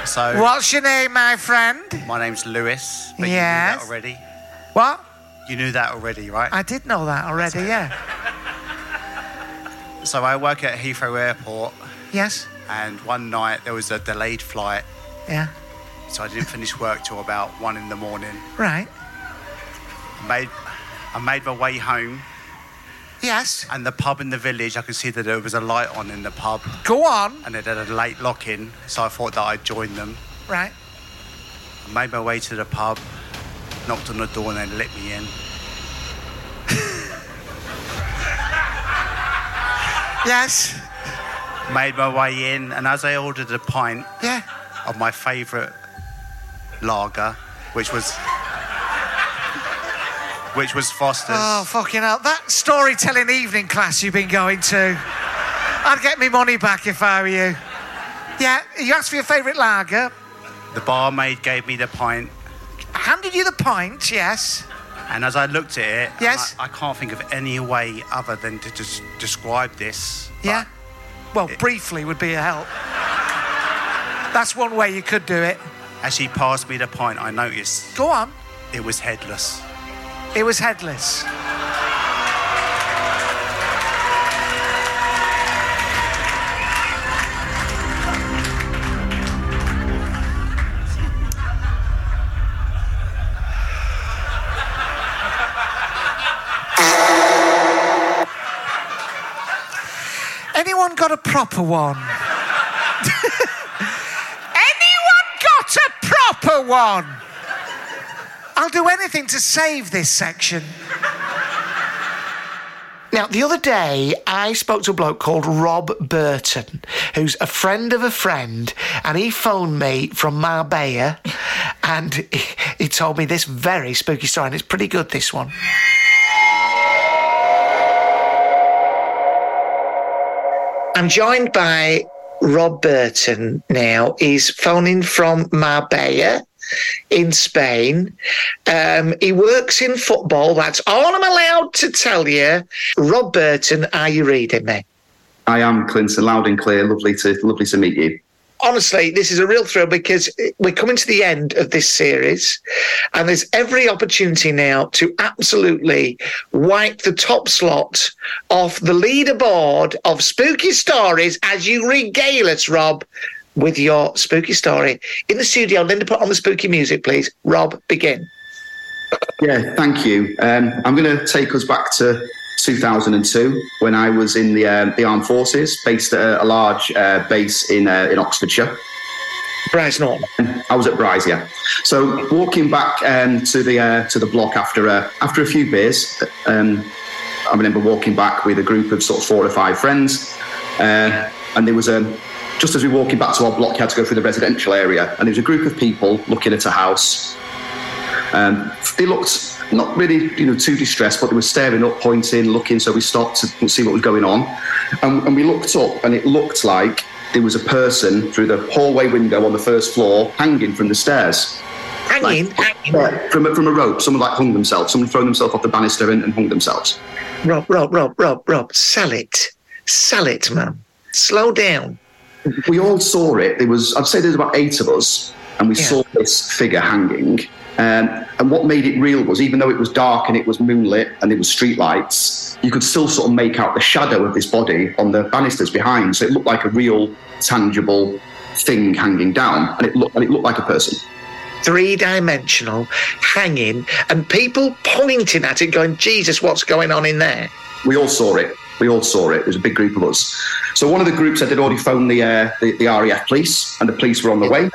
So, What's your name, my friend? my name's Lewis. But you knew that already. What? You knew that already, right? I did know that already, yeah. So I work at Heathrow Airport, Yes? and one night there was a delayed flight, Yeah. so I didn't finish work till about one in the morning. Right. I made, I made my way home, Yes. and the pub in the village, I could see that there was a light on in the pub, Go on. and it had a late lock-in, so I thought that I'd join them. Right. I made my way to the pub, knocked on the door, and they let me in. <laughs> Yes. Made my way in, and as I ordered a pint Yeah. of my favourite lager, which was which was Foster's. Oh, fucking hell. That storytelling evening class you've been going to. I'd get me money back if I were you. Yeah, you asked for your favourite lager. The barmaid gave me the pint, Handed you the pint, yes. and as I looked at it, Yes. I, I can't think of any way other than to just describe this. Yeah. Well, briefly would be a help. That's one way you could do it. As she passed me the pint, I noticed Go on. it was headless. It was headless. Anyone got a proper one? <laughs> Anyone got a proper one? I'll do anything to save this section. Now, the other day, I spoke to a bloke called Rob Burton, who's a friend of a friend, and he phoned me from Marbella, and he, he told me this very spooky story, and it's pretty good, this one. I'm joined by Rob Burton now. He's phoning from Marbella in Spain. Um, he works in football. That's all I'm allowed to tell you. Rob Burton, are you reading me? I am Clinton, loud and clear. Lovely to lovely to meet you. honestly, this is a real thrill because we're coming to the end of this series, and there's every opportunity now to absolutely wipe the top slot off the leaderboard of spooky stories as you regale us, Rob, with your spooky story. In the studio, Linda, put on the spooky music, please. Rob, begin. Yeah, thank you. Um, I'm going to take us back to 2002 when I was in the um, the armed forces, based at a, a large uh, base in uh, in Oxfordshire. Brize Norton. I was at Brize, yeah. So walking back um, to the uh, to the block after uh, after a few beers, um, I remember walking back with a group of sort of four or five friends, uh, and there was a just as we were walking back to our block, you had to go through the residential area, and there was a group of people looking at a house. Um, they looked not really, you know, too distressed, but they were staring up, pointing, looking. So we stopped to see what was going on, and, and we looked up, and it looked like there was a person through the hallway window on the first floor, hanging from the stairs. Hanging, hanging. Yeah, from a, from a rope. Someone like hung themselves. Someone thrown themselves off the banister and, and hung themselves. Rob, Rob, Rob, Rob, Rob, sell it. Sell it, man. Slow down. We all saw it. There was, I'd say, there's about eight of us, and we saw this figure hanging. Um, and what made it real was, even though it was dark and it was moonlit and it was streetlights, you could still sort of make out the shadow of this body on the banisters behind. So it looked like a real, tangible thing hanging down, and it looked and it looked like a person. Three dimensional, hanging, and people pointing at it, going, Jesus, what's going on in there? We all saw it. We all saw it. There was a big group of us. So one of the groups had already phoned the, uh, the the RAF police, and the police were on the way.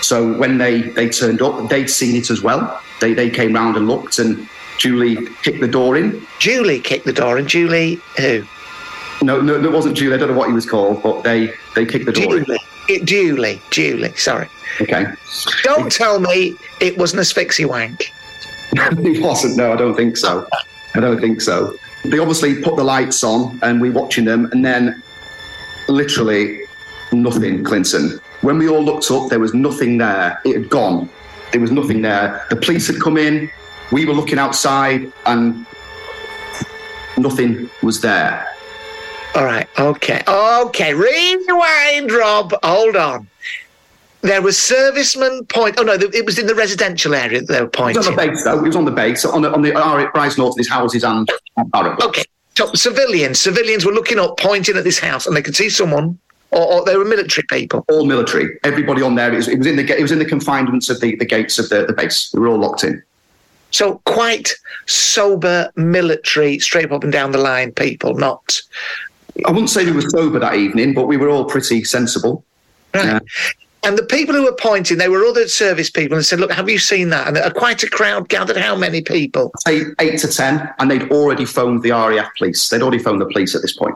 So when they, they turned up, they'd seen it as well. They, they came round and looked, and Julie kicked the door in. Julie kicked the door in. Julie who? No, no, it wasn't Julie. I don't know what he was called, but they they kicked the door. Julie. It- Julie. Julie. Sorry. Okay. Don't tell me it was an asphyxie wank. <laughs> it wasn't. No, I don't think so. I don't think so. They obviously put the lights on, and we're watching them, and then literally nothing. Clinton. When we all looked up, there was nothing there. It had gone. There was nothing there. The police had come in. We were looking outside, and nothing was there. All right. Okay. Okay. Rewind, Rob. Hold on. There was servicemen point. Oh no, it was in the residential area that they were It pointing. was on the base, though. It was on the base, on the on the uh, Rise North, houses and. Okay. So civilians, civilians were looking up, pointing at this house, and they could see someone, or, or they were military people. All military. Everybody on there. It was, it was in the it was in the confinements of the, the gates of the, the base. We were all locked in. So quite sober military, straight up and down the line people, not. I wouldn't say we were sober that evening, but we were all pretty sensible. Right. And the people who were pointing, they were other service people and said, Look, have you seen that? And uh, quite a crowd gathered. How many people? Say eight to ten, and they'd already phoned the RAF police. They'd already phoned the police at this point.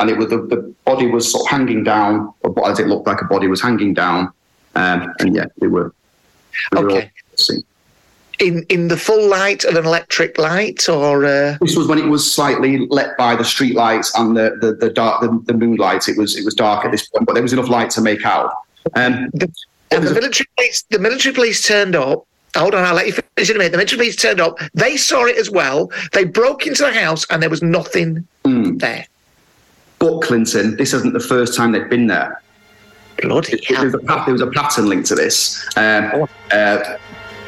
and it was the, the body was sort of hanging down, or what as it looked like a body was hanging down, um, and yeah, they were. We were all Okay. In in the full light of an electric light, or uh, This was when it was slightly lit by the street lights and the the, the dark the, the moonlight. It was it was dark at this point, but there was enough light to make out. Um, and the military police, the military police turned up. Hold on, I'll let you finish in a minute. The military police turned up. They saw it as well. They broke into the house, and there was nothing there. But Clinton, this isn't the first time they'd been there. Bloody There was a, there was a pattern linked to this. Um, uh,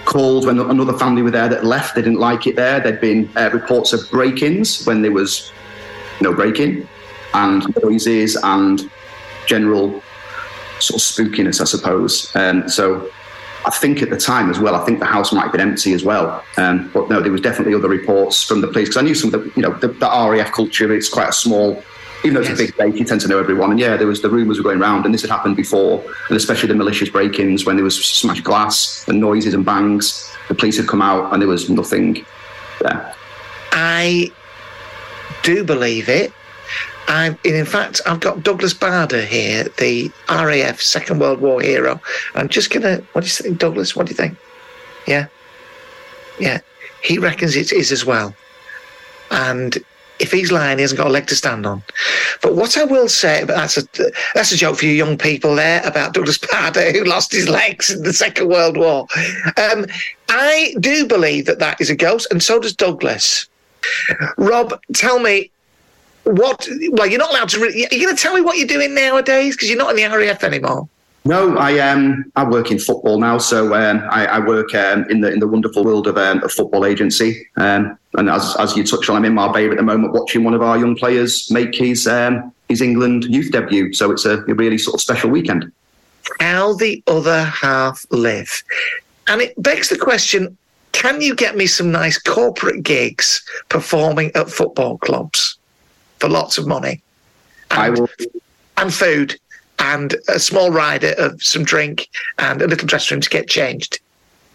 called when another family were there that left. They didn't like it there. There'd been uh, reports of break-ins when there was no break-in, and noises and general sort of spookiness, I suppose. Um, so I think at the time as well, I think the house might have been empty as well. Um, but no, there was definitely other reports from the police because I knew some of the, you know, the, the RAF culture. It's quite a small, even though it's a big base, you tend to know everyone. And yeah, there was the rumours were going around, and this had happened before, and especially the malicious break-ins when there was smashed glass and noises and bangs. The police had come out, and there was nothing there. I do believe it. I, in fact, I've got Douglas Bader here, the RAF Second World War hero. I'm just gonna. What do you think, Douglas? What do you think? Yeah, yeah. He reckons it is as well. And if he's lying, he hasn't got a leg to stand on. But what I will say, but that's a that's a joke for you young people there about Douglas <laughs> Bader who lost his legs in the Second World War. Um, I do believe that that is a ghost, and so does Douglas. Rob, tell me what. Well, you're not allowed to. Re- are you going to tell me what you're doing nowadays? Because you're not in the RAF anymore. No, I um I work in football now, so um, I, I work um, in the in the wonderful world of um, a football agency. Um, and as as you touched on, I'm in Marbella at the moment, watching one of our young players make his um, his England youth debut. So it's a, a really sort of special weekend. How the other half live, and it begs the question: Can you get me some nice corporate gigs performing at football clubs for lots of money? I will. and food and a small rider of some drink and a little dressing room to get changed.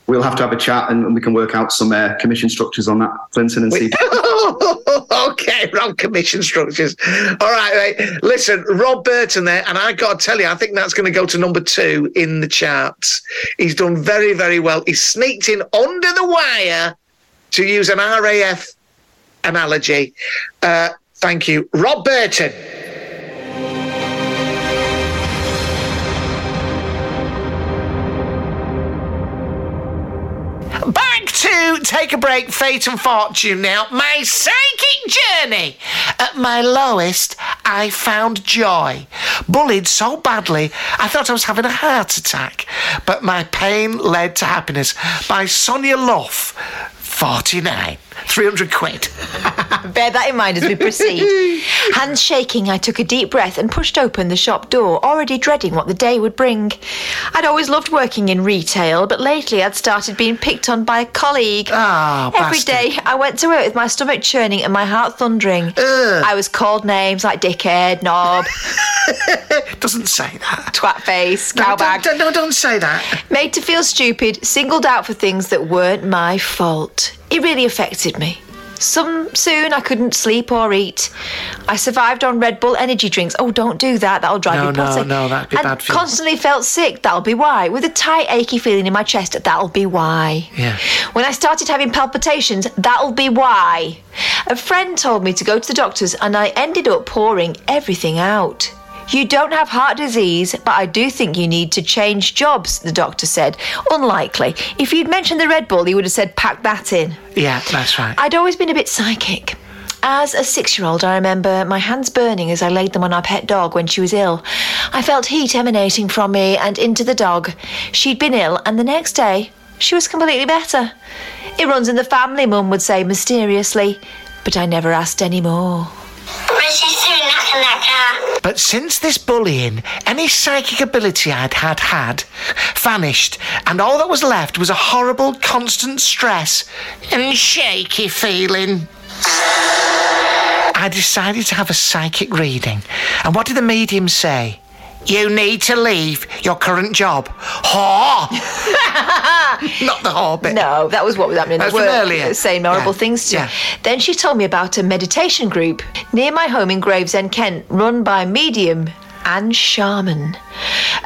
We'll have to have a chat and we can work out some uh, commission structures on that, Clinton, and see. <laughs> okay, Rob commission structures. All right, mate. Listen, Rob Burton there, and I got to tell you, I think that's going to go to number two in the charts. He's done very, very well. He's sneaked in under the wire, to use an RAF analogy. Uh, thank you, Rob Burton. Back to take a break, fate and fortune now. My psychic journey. At my lowest, I found joy. Bullied so badly, I thought I was having a heart attack. But my pain led to happiness by Sonia Luff, 49. 300 quid. <laughs> Bear that in mind as we proceed. <laughs> Hands shaking, I took a deep breath and pushed open the shop door, already dreading what the day would bring. I'd always loved working in retail, but lately I'd started being picked on by a colleague. Ah, Every bastard. day I went to work with my stomach churning and my heart thundering. I was called names like dickhead, knob. <laughs> Doesn't say that. Twat face, No, cowbag. don't, no, don't say that. Made to feel stupid, singled out for things that weren't my fault. It really affected me. Some soon I couldn't sleep or eat. I survived on Red Bull energy drinks. Oh, don't do that. That'll drive No, you no, potty. no, that'd be and bad for you. constantly felt sick. That'll be why. With a tight, achy feeling in my chest. That'll be why. Yeah. When I started having palpitations, that'll be why. A friend told me to go to the doctors, and I ended up pouring everything out. You don't have heart disease, but I do think you need to change jobs, the doctor said. Unlikely. If you'd mentioned the Red Bull, he would have said, pack that in. Yeah, that's right. I'd always been a bit psychic. As a six year old, I remember my hands burning as I laid them on our pet dog when she was ill. I felt heat emanating from me and into the dog. She'd been ill, and the next day, she was completely better. It runs in the family, Mum would say mysteriously, but I never asked any more. But since this bullying, any psychic ability I'd had had vanished, and all that was left was a horrible, constant stress and shaky feeling. I decided to have a psychic reading. And what did the medium say? You need to leave your current job. Whore! <laughs> Not the whore bit. No, that was what was happening. They from earlier. Saying horrible Yeah. things to. Yeah. Then she told me about a meditation group near my home in Gravesend, Kent, run by medium Anne Sharman.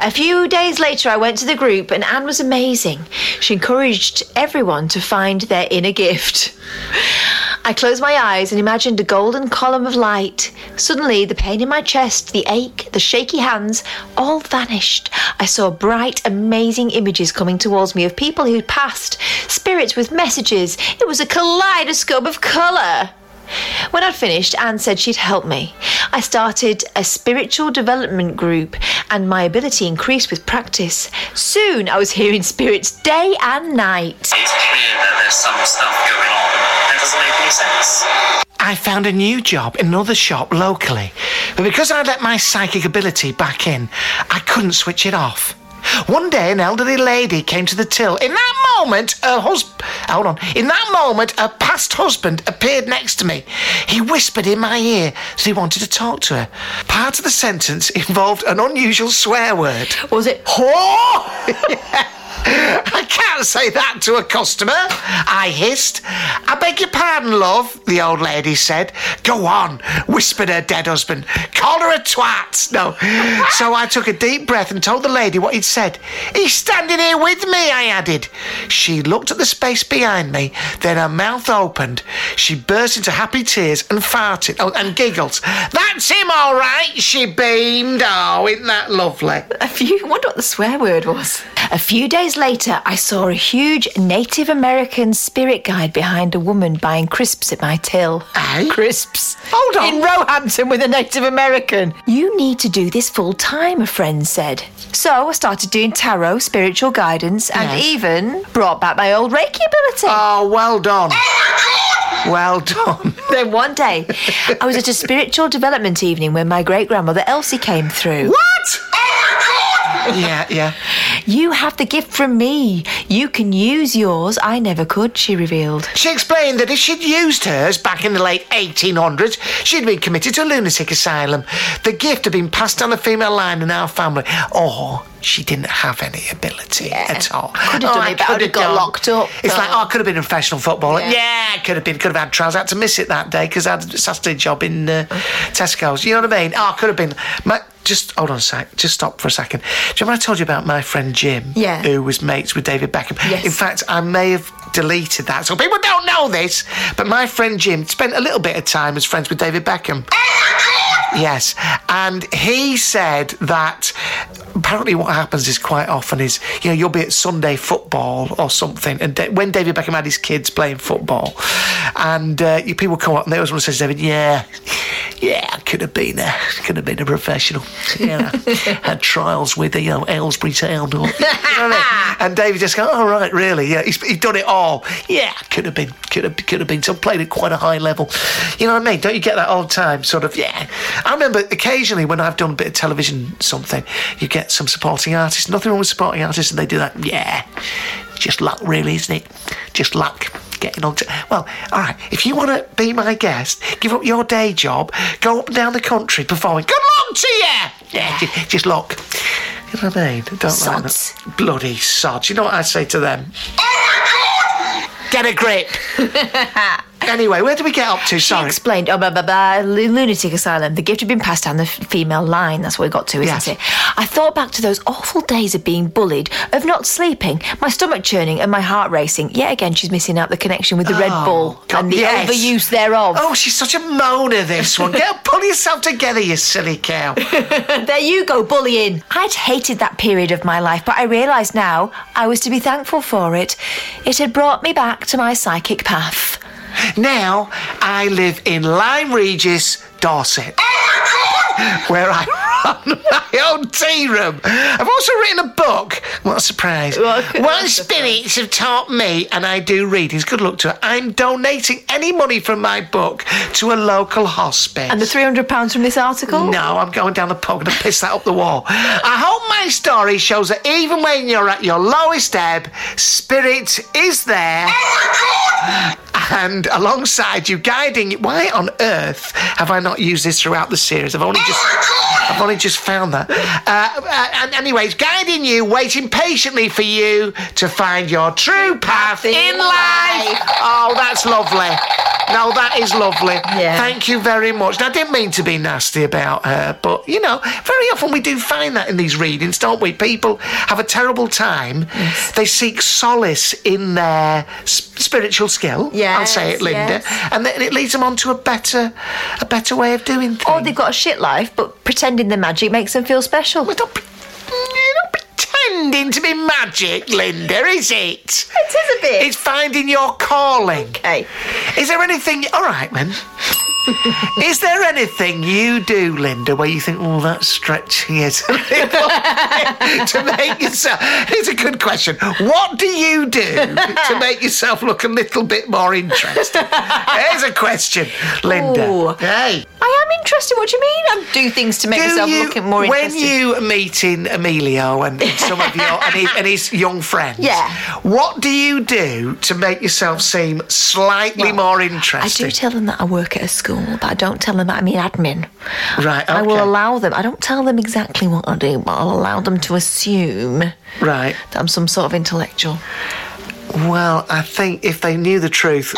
A few days later, I went to the group, and Anne was amazing. She encouraged everyone to find their inner gift. I closed my eyes and imagined a golden column of light. Suddenly, the pain in my chest, the ache, the shaky hands, all vanished. I saw bright, amazing images coming towards me of people who'd passed, spirits with messages. It was a kaleidoscope of colour. When I'd finished, Anne said she'd help me. I started a spiritual development group, and my ability increased with practice. Soon, I was hearing spirits day and night. It's clear that there's some stuff going on that doesn't make any sense. I found a new job in another shop locally. But because I let my psychic ability back in, I couldn't switch it off. One day, an elderly lady came to the till. In that moment, her husband. Hold on. In that moment, her past husband appeared next to me. He whispered in my ear that he wanted to talk to her. Part of the sentence <laughs> involved an unusual swear word. Was it whore? <laughs> <laughs> I can't say that to a customer. I hissed. I beg your pardon, love, the old lady said. Go on, whispered her dead husband. Call her a twat. No. so I took a deep breath and told the lady what he'd said. He's standing here with me, I added. She looked at the space behind me, then her mouth opened. She burst into happy tears and farted oh, and giggled. That's him, all right, she beamed. Oh, isn't that lovely? A few. I wonder what the swear word was. A few days later, I saw a huge Native American spirit guide behind a woman buying crisps at my till. Eh? <laughs> Crisps. Hold on. In Roehampton with a Native American. You need to do this full time, a friend said. So I started doing tarot, spiritual guidance, and Yes. even brought back my old Reiki ability. Oh, well done. Well done. <laughs> Then one day, I was at a spiritual development evening when my great grandmother Elsie came through. What? Yeah, yeah. You have the gift from me. You can use yours. I never could, she revealed. She explained that if she'd used hers back in the late 1800s, she'd been committed to a lunatic asylum. The gift had been passed down the female line in our family. Or she didn't have any ability at all. Could have Oh, done I it, but I could have have got done. locked up. It's like, oh, I could have been a professional footballer. Yeah. Yeah, could have been. Could have had trials. I had to miss it that day because I had a Saturday job in uh, Tesco's. You know what I mean? Oh, I could have been. My, just hold on a sec. Just stop for a second. Do you remember I told you about my friend Jim? Yeah. Who was mates with David Beckham? Yes. In fact, I may have deleted that, so people don't know this. But my friend Jim spent a little bit of time as friends with David Beckham. Yes, and he said that apparently what happens is quite often is you know you'll be at Sunday football or something, and da- when David Beckham had his kids playing football, and uh, you people come up and they always want to say to David, yeah, yeah, I could have been a could have been a professional, yeah, <laughs> had trials with you know Aylesbury Town, or, <laughs> you know I mean? and David just go, oh right, really, yeah, he's, he's done it all, yeah, could have been, could have could have been, so played at quite a high level, you know what I mean? Don't you get that all the time, sort of, yeah. I remember occasionally when I've done a bit of television, something, you get some supporting artists. Nothing wrong with supporting artists, and they do that. Yeah, just luck, really, isn't it? Just luck. Getting on to well, all right. If you want to be my guest, give up your day job, go up and down the country performing. Good luck to you. Yeah, just, just look. You know what I mean? Don't like Sods. that. Bloody sods. You know what I say to them? Oh get a grip. <laughs> anyway, where do we get up to? She explained, oh, blah, blah, blah, lunatic asylum. The gift had been passed down the f- female line. That's what we got to, isn't Yes. it? I thought back to those awful days of being bullied, of not sleeping, my stomach churning and my heart racing. Yet again, she's missing out the connection with the Red Oh, Bull God, and the yes. overuse thereof. Oh, she's such a moaner, this one. <laughs> Get, pull yourself together, you silly cow. <laughs> there you go, bullying. I'd hated that period of my life, but I realised now I was to be thankful for it. It had brought me back to my psychic path. Now I live in Lyme Regis, Dorset. Oh Where I run my own tea room. I've also written a book. What a surprise. What spirits have taught me, and I do readings. Good luck to it. I'm donating any money from my book to a local hospice. And the £300 from this article? No, I'm going down the pub and piss that up the wall. I hope my story shows that even when you're at your lowest ebb, spirit is there. Oh And alongside you, guiding you. Why on earth have I not used this throughout the series? I've only just, I've only just found that. Uh, uh, and anyways, guiding you, waiting patiently for you to find your true path in life. Oh, that's lovely. No, that is lovely. Yeah. Thank you very much. Now, I didn't mean to be nasty about her, but you know, very often we do find that in these readings, don't we? People have a terrible time. They seek solace in their s- spiritual skill. I'll say it, Linda, yes. and then it leads them on to a better, a better way of doing oh, things. Or they've got a shit life, but pretending the magic makes them feel special. You're not pretending to be magic, Linda, is it? It is a bit. It's finding your calling. Okay. Is there anything? All right, then. <laughs> Is there anything you do, Linda, where you think, oh, that's stretching it to make yourself? It's a good question. What do you do to <laughs> make yourself look a little bit more interesting? There's a question, Linda. Ooh. Hey. I am interested. What do you mean? I do things to make Do myself you, look more when interesting. When you meeting Emilio and some of your and his, and his young friends, Yeah. what do you do to make yourself seem slightly more interesting? I do tell them that I work at a school, but I don't tell them that I'm in admin. Right, I will allow them. I don't tell them exactly what I do, but I'll allow them to assume Right. that I'm some sort of intellectual. Well, I think if they knew the truth.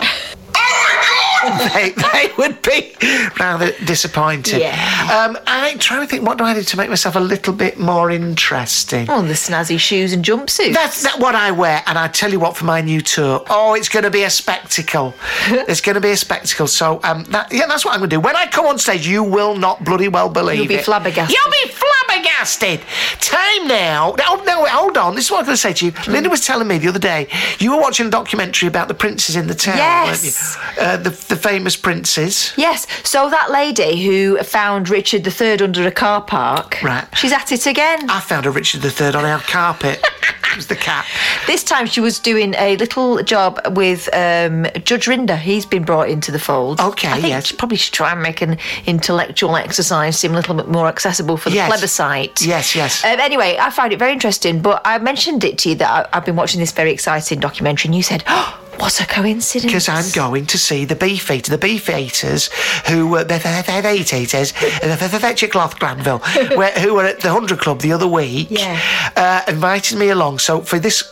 <laughs> They, they would be rather disappointed. Yeah. Um, I try to think, what do I do to make myself a little bit more interesting? Oh, the snazzy shoes and jumpsuits. That's that what I wear, and I tell you what, for my new tour, oh, it's going to be a spectacle. <laughs> it's going to be a spectacle. So, um, that, yeah, that's what I'm going to do. When I come on stage, you will not bloody well believe You'll be it. flabbergasted. You'll be flabbergasted. Time now. Oh no, hold on. This is what I'm going to say to you. Hmm. Linda was telling me the other day you were watching a documentary about the princes in the town, Yes. weren't you? Uh, the the famous princes. Yes, so that lady who found Richard III under a car park, Right. she's at it again. I found a Richard III on our carpet. <laughs> it was the cat. This time she was doing a little job with um, Judge Rinder. He's been brought into the fold. Okay, I think yes. she probably should try and make an intellectual exercise seem a little bit more accessible for the Yes. plebiscite. Yes, yes. Um, anyway, I found it very interesting, but I mentioned it to you that I, I've been watching this very exciting documentary, and you said, <gasps> oh, what a coincidence. Because I'm going to see the beef eater, the beef eaters, who were the the meat eaters, the Fetcher Cloth Glanville, who were at the Hundred Club the other week, Yeah. uh, invited me along. So for this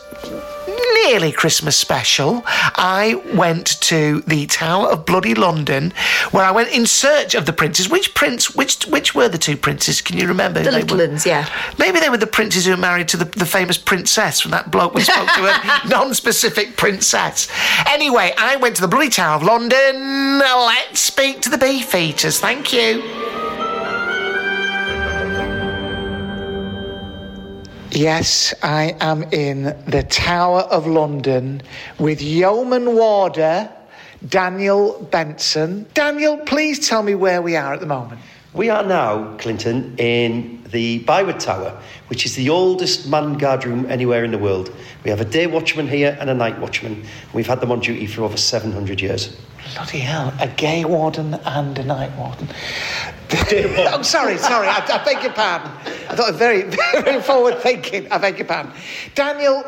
nearly Christmas special, I went to the Tower of Bloody London, where I went in search of the princes. Which prince? Which which were the two princes? Can you remember? The little ones, yeah. Maybe they were the princes who were married to the, the famous princess from that bloke we spoke to, a <laughs> non-specific princess. Anyway, I went to the Bloody Tower of London. Let's speak to the beef eaters. Thank you. Yes, I am in the Tower of London with Yeoman Warder Daniel Benson. Daniel, please tell me where we are at the moment. We are now, Clinton, in the Byward Tower, which is the oldest manned guard room anywhere in the world. We have a day watchman here and a night watchman. We've had them on duty for over 700 years. Bloody hell, a gay warden and a night warden. I'm <laughs> oh, sorry, sorry, I, I beg your pardon. I thought very, <laughs> very forward thinking. I beg your pardon. Daniel,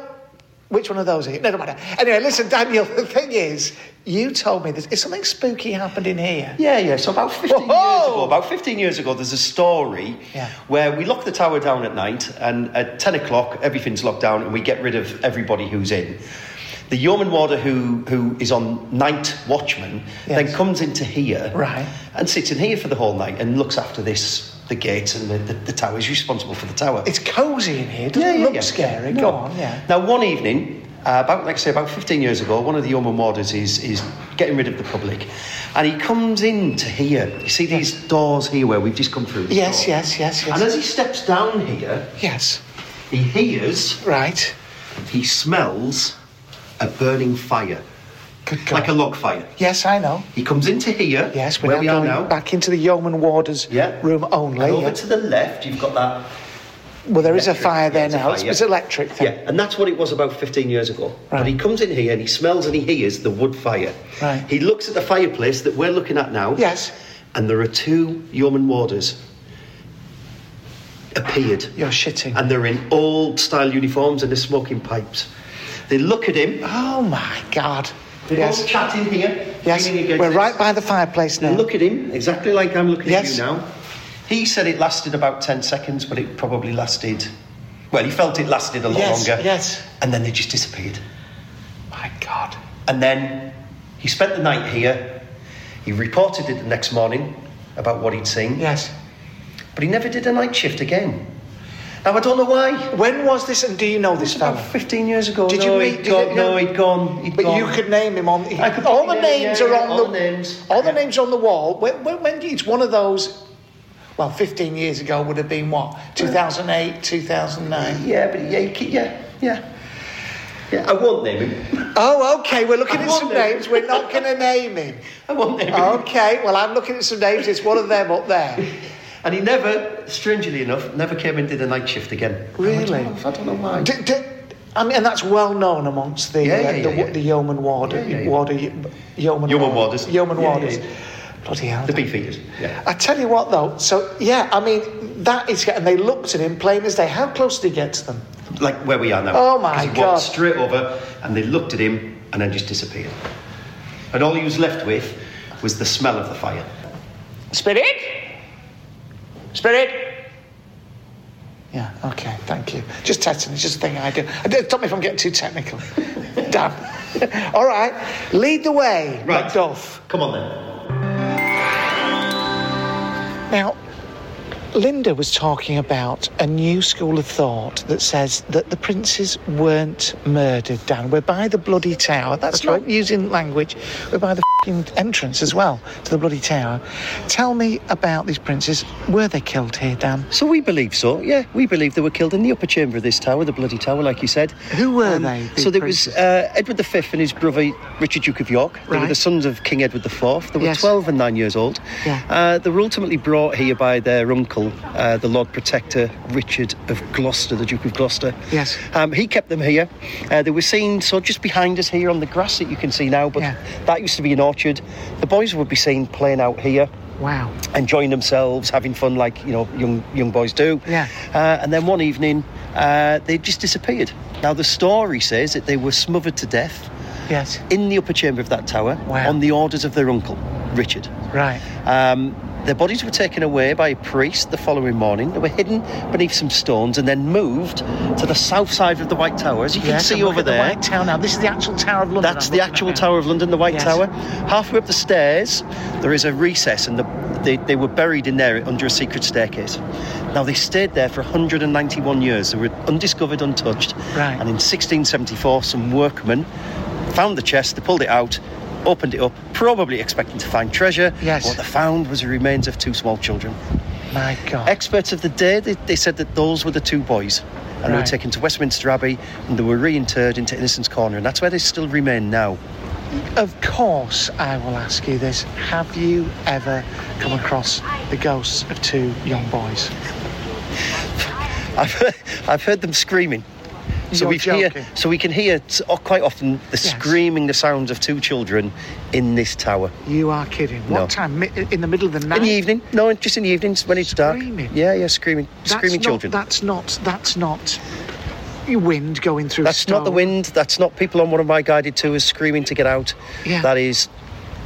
which one of those are you? No, no matter. Anyway, listen, Daniel, <laughs> the thing is, you told me there's is something spooky happened in here. Yeah, yeah. So about 15 years ago, about 15 years ago, there's a story Yeah. where we lock the tower down at night, and at 10 o'clock, everything's locked down, and we get rid of everybody who's in. The yeoman warder who, who is on night watchman then comes into here Right. and sits in here for the whole night and looks after this, the gates and the, the, the tower. He's responsible for the tower. It's cosy in here. Doesn't look scary. No. Go on, yeah. Now, one evening, uh, about like I say, about 15 years ago, one of the yeoman warders is, is getting rid of the public, and he comes into here. You see these doors here where we've just come through. this Yes, door? yes, yes, yes. And as he steps down here, yes, he hears, right, he smells a burning fire, like a log fire. Yes, I know. He comes into here, Yes, we're where now we are going now. back into the yeoman warder's room only. And over yeah. to the left, you've got that Well, there is a fire there yeah, now. fire, It's, yeah. electric. Thing. Yeah, and that's what it was about 15 years ago. But he comes in here and he smells and he hears the wood fire. Right. He looks at the fireplace that we're looking at now. Yes. And there are two yeoman warders appeared. You're shitting. And they're in old style uniforms and they're smoking pipes. They look at him. Oh my God. They're Yes. all chatting here. Yes, we're right by the fireplace now. Look at him exactly like I'm looking Yes. at you now. He said it lasted about 10 seconds, but it probably lasted. Well, he felt it lasted a lot Yes, longer. yes. And then they just disappeared. My God. And then he spent the night here. He reported it the next morning about what he'd seen. Yes. But he never did a night shift again. Now, I don't know why. When was this, and do you know this About 15 years ago. Did no, you meet? He'd did gone, you no, he'd gone. He'd But gone. you could name him on. I could all the names yeah, are on all the, the names. All the names on the wall. When, when, when it's one of those. Well, 15 years ago would have been what? 2008, 2009. Yeah, but yeah, yeah, yeah. Yeah, I won't name him. Oh, okay. We're looking I at some name names. We're not going to name him. <laughs> I won't name him. Okay. Well, I'm looking at some names. It's one of them up there. And he never, strangely enough, never came and did a night shift again. Really? I don't know, I don't know why. D- d- I mean, and that's well known amongst the Yeah, uh, the, yeah, yeah. the yeoman warder, Yeah, yeah, yeah. warder, yeoman, Yeoman warders. yeoman Yeah, yeah, warders. yeah. Bloody hell! The beefeaters. Yeah. I tell you what, though. So yeah, I mean, that is. And they looked at him plain as day. How close did he get to them? Like where we are now. Oh, my 'Cause he God. walked straight over and they looked at him and then just disappeared. And all he was left with was the smell of the fire. Spirit, spirit. Yeah. Okay. Thank you. Just testing. It's just a thing I do. I do stop me from getting too technical. <laughs> Damn. <laughs> All right. Lead the way, Right. Macduff. Come on then. Now, Linda was talking about a new school of thought that says that the princes weren't murdered, Dan. We're by the bloody tower. That's, not using language. We're by the fing entrance as well to the bloody tower. Tell me about these princes. Were they killed here, Dan? So we believe so, yeah. We believe they were killed in the upper chamber of this tower, the bloody tower, like you said. Who were Um, they? So there was uh, Edward V and his brother Richard Duke of York. They were Right. the sons of King Edward IV. They were Yes. 12 and 9 years old. Yeah. Uh, they were ultimately brought here by their uncle, uh, the Lord Protector Richard of Gloucester, the Duke of Gloucester. Yes. Um, he kept them here. Uh, they were seen so just behind us here on the grass that you can see now, but Yeah. that used to be an orchard. The boys would be seen playing out here Wow. enjoying themselves, having fun like you know young young boys do. Yeah. Uh, and then one evening, uh, they just disappeared. Now the story says that they were smothered to death Yes. in the upper chamber of that tower Wow. on the orders of their uncle, Richard. Right. Um, their bodies were taken away by a priest the following morning. They were hidden beneath some stones and then moved to the south side of the White Tower, as you can Yes, see over at the there. White Tower now. This is the actual Tower of London. That's I'm the actual. Tower of London, the White Yes. Tower. Halfway up the stairs, there is a recess, and the, they, they were buried in there under a secret staircase. Now, they stayed there for 191 years. They were undiscovered, untouched. Right. And in 1674, some workmen found the chest, they pulled it out, opened it up, probably expecting to find treasure. Yes. What they found was the remains of two small children. My God. Experts of the day, they, they said that those were the two boys. And they were taken to Westminster Abbey and they were reinterred into Innocents Corner, and that's where they still remain now. Of course, I will ask you this. Have you ever come across the ghosts of two young boys? I've heard, I've heard them screaming. So You're we hear, so we can hear quite often the screaming, the sounds of two children in this tower. You are kidding. What No. time? In the middle of the night? In the evening, no, just in the evenings when it's Screaming? dark. Yeah, yeah, screaming, That's screaming not, children. That's not. That's not. Wind going through. That's not the wind. That's not people on one of my guided tours screaming to get out. Yeah. That is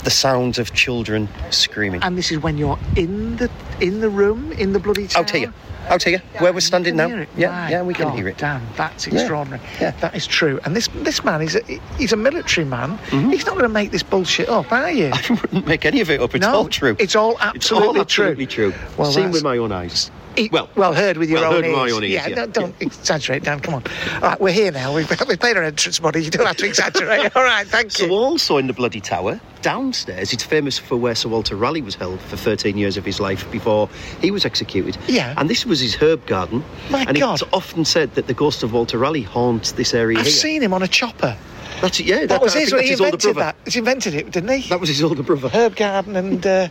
the sounds of children screaming. And this is when you're in the in the room in the bloody tower. Out here. Out you where we're standing now. Yeah, yeah, we can God, hear it. Dan, that's extraordinary. yeah. That is true. And this this man is a, he's a military man. He's not going to make this bullshit up, are you? Mm-hmm. <laughs> I wouldn't make any of it up. It's no, all true. It's all It's absolutely, all absolutely true. Well, Seen with my own eyes. E- well, heard with your well, own heard with ears. own ears, Yeah, yeah, don't, don't exaggerate, Dan. Come on. All right, we're here now. We've, <laughs> we've paid our entrance money. You don't have to exaggerate. <laughs> All right, thank you. So also in the bloody tower, downstairs, it's famous for where Sir Walter Raleigh was held for 13 years of his life before he was executed. Yeah. And this was his herb garden. My and God. it's often said that the ghost of Walter Raleigh haunts this area I've here. seen him on a chopper. That's it, yeah. That, that- was his. He his older invented brother. that. He invented it, didn't he? That was his older brother. Herb garden and uh,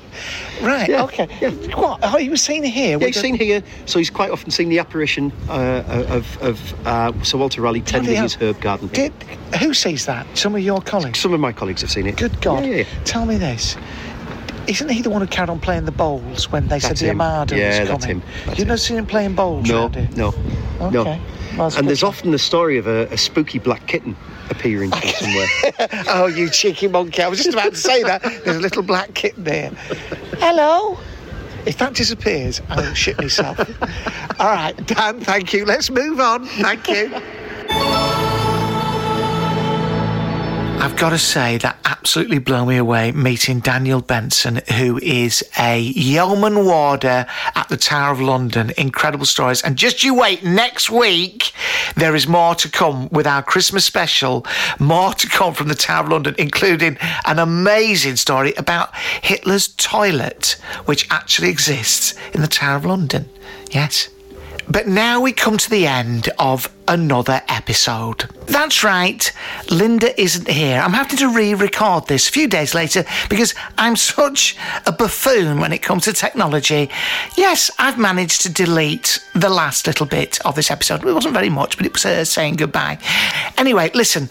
right. Yeah, okay. What? Oh, he was seen here. Yeah, he's the- seen here, so he's quite often seen the apparition uh, of, of uh, Sir Walter Raleigh tending his herb garden. Did who sees that? Some of your colleagues. Some of my colleagues have seen it. Good God! Yeah, yeah, Tell me this. Isn't he the one who carried on playing the bowls when they said That's the him. Armada Yeah, was that's him. That's You've never seen him playing bowls No, here? no, no. Well, and there's often the story of a, a spooky black kitten appearing from <laughs> somewhere. <laughs> oh, you cheeky monkey! I was just about to say that. There's a little black kitten there. Hello. If that disappears, I will shit myself. <laughs> All right, Dan. Thank you. Let's move on. Thank you. I've got to say that absolutely blew me away meeting Daniel Benson, who is a yeoman warder at the Tower of London. Incredible stories. And just you wait, next week there is more to come with our Christmas special. More to come from the Tower of London, including an amazing story about Hitler's toilet, which actually exists in the Tower of London. Yes. But now we come to the end of another episode. That's right, Linda isn't here. I'm having to re record this a few days later because I'm such a buffoon when it comes to technology. Yes, I've managed to delete the last little bit of this episode. It wasn't very much, but it was her saying goodbye. Anyway, listen.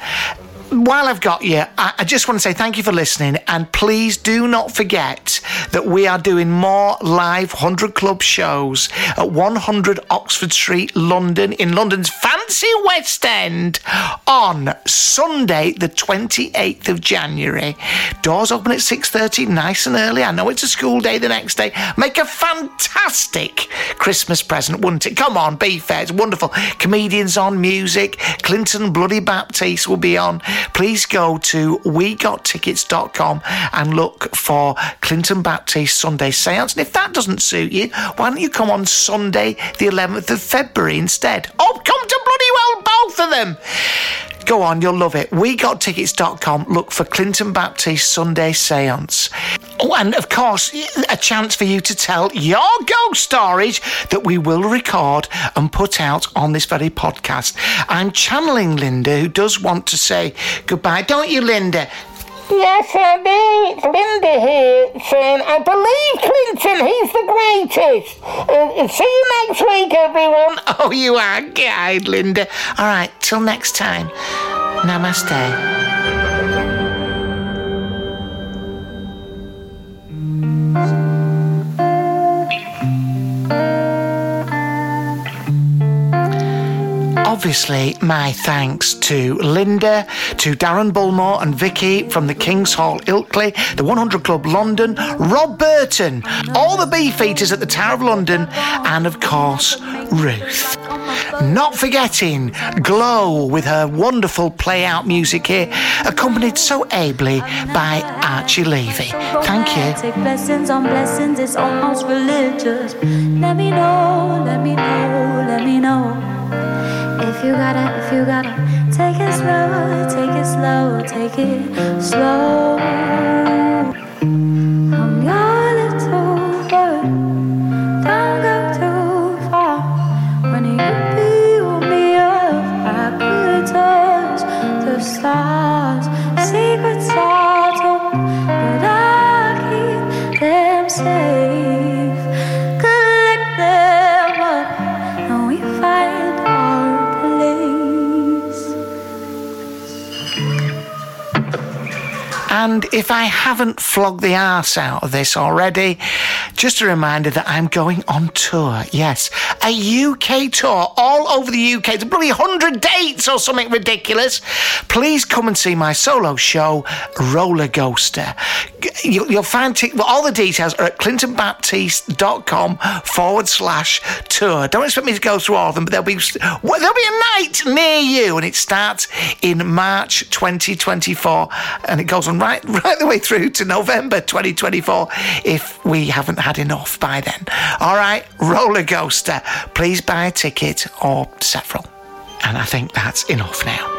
While I've got you, I, I just want to say thank you for listening, and please do not forget that we are doing more live 100 Club shows at 100 Oxford Street, London, in London's fancy West End on Sunday, the 28th of January. Doors open at 6:30, nice and early. I know it's a school day the next day. Make a fantastic Christmas present, wouldn't it? Come on, be fair. It's wonderful. Comedians on, music. Clinton Bloody Baptiste will be on. Please go to wegottickets.com and look for Clinton Baptiste Sunday Seance. And if that doesn't suit you, why don't you come on Sunday, the 11th of February instead? Oh, come to bloody well both of them. Go on, you'll love it. WeGotTickets.com. Look for Clinton Baptiste Sunday Seance. Oh, and of course, a chance for you to tell your ghost stories that we will record and put out on this very podcast. I'm channeling Linda, who does want to say goodbye. Don't you, Linda? Yes, I do. It's Linda here saying, I believe Clinton, he's the greatest. Uh, see you next week, everyone. Oh, you are kind, Linda. All right, till next time. Namaste. Obviously, my thanks to Linda, to Darren Bulmore and Vicki from the King's Hall Ilkley, the 100 Club London, Rob Burton, all the Beefeaters at the Tower of London, and of course, Ruth. Not forgetting Glow with her wonderful play out music here, accompanied so ably by Archie Levy. Thank you. Blessings on blessings, it's almost religious. Let me know, let me know, let me know. If you gotta, if you gotta, take it slow, take it slow, take it slow. Stars. Secrets are told, but I keep them safe. And if I haven't flogged the arse out of this already, just a reminder that I'm going on tour. Yes, a UK tour all over the UK. It's bloody 100 dates or something ridiculous. Please come and see my solo show, Roller Ghoster. You, will find t- all the details are at clintonbaptiste.com forward slash tour. Don't expect me to go through all of them, but there'll be, there'll be a night near you, and it starts in March 2024, and it goes on right, <laughs> right the way through to November 2024 if we haven't had enough by then. All right, Roller Ghoster. please buy a ticket or several. And I think that's enough now.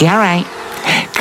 Yeah, right.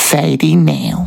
Sadie Nail.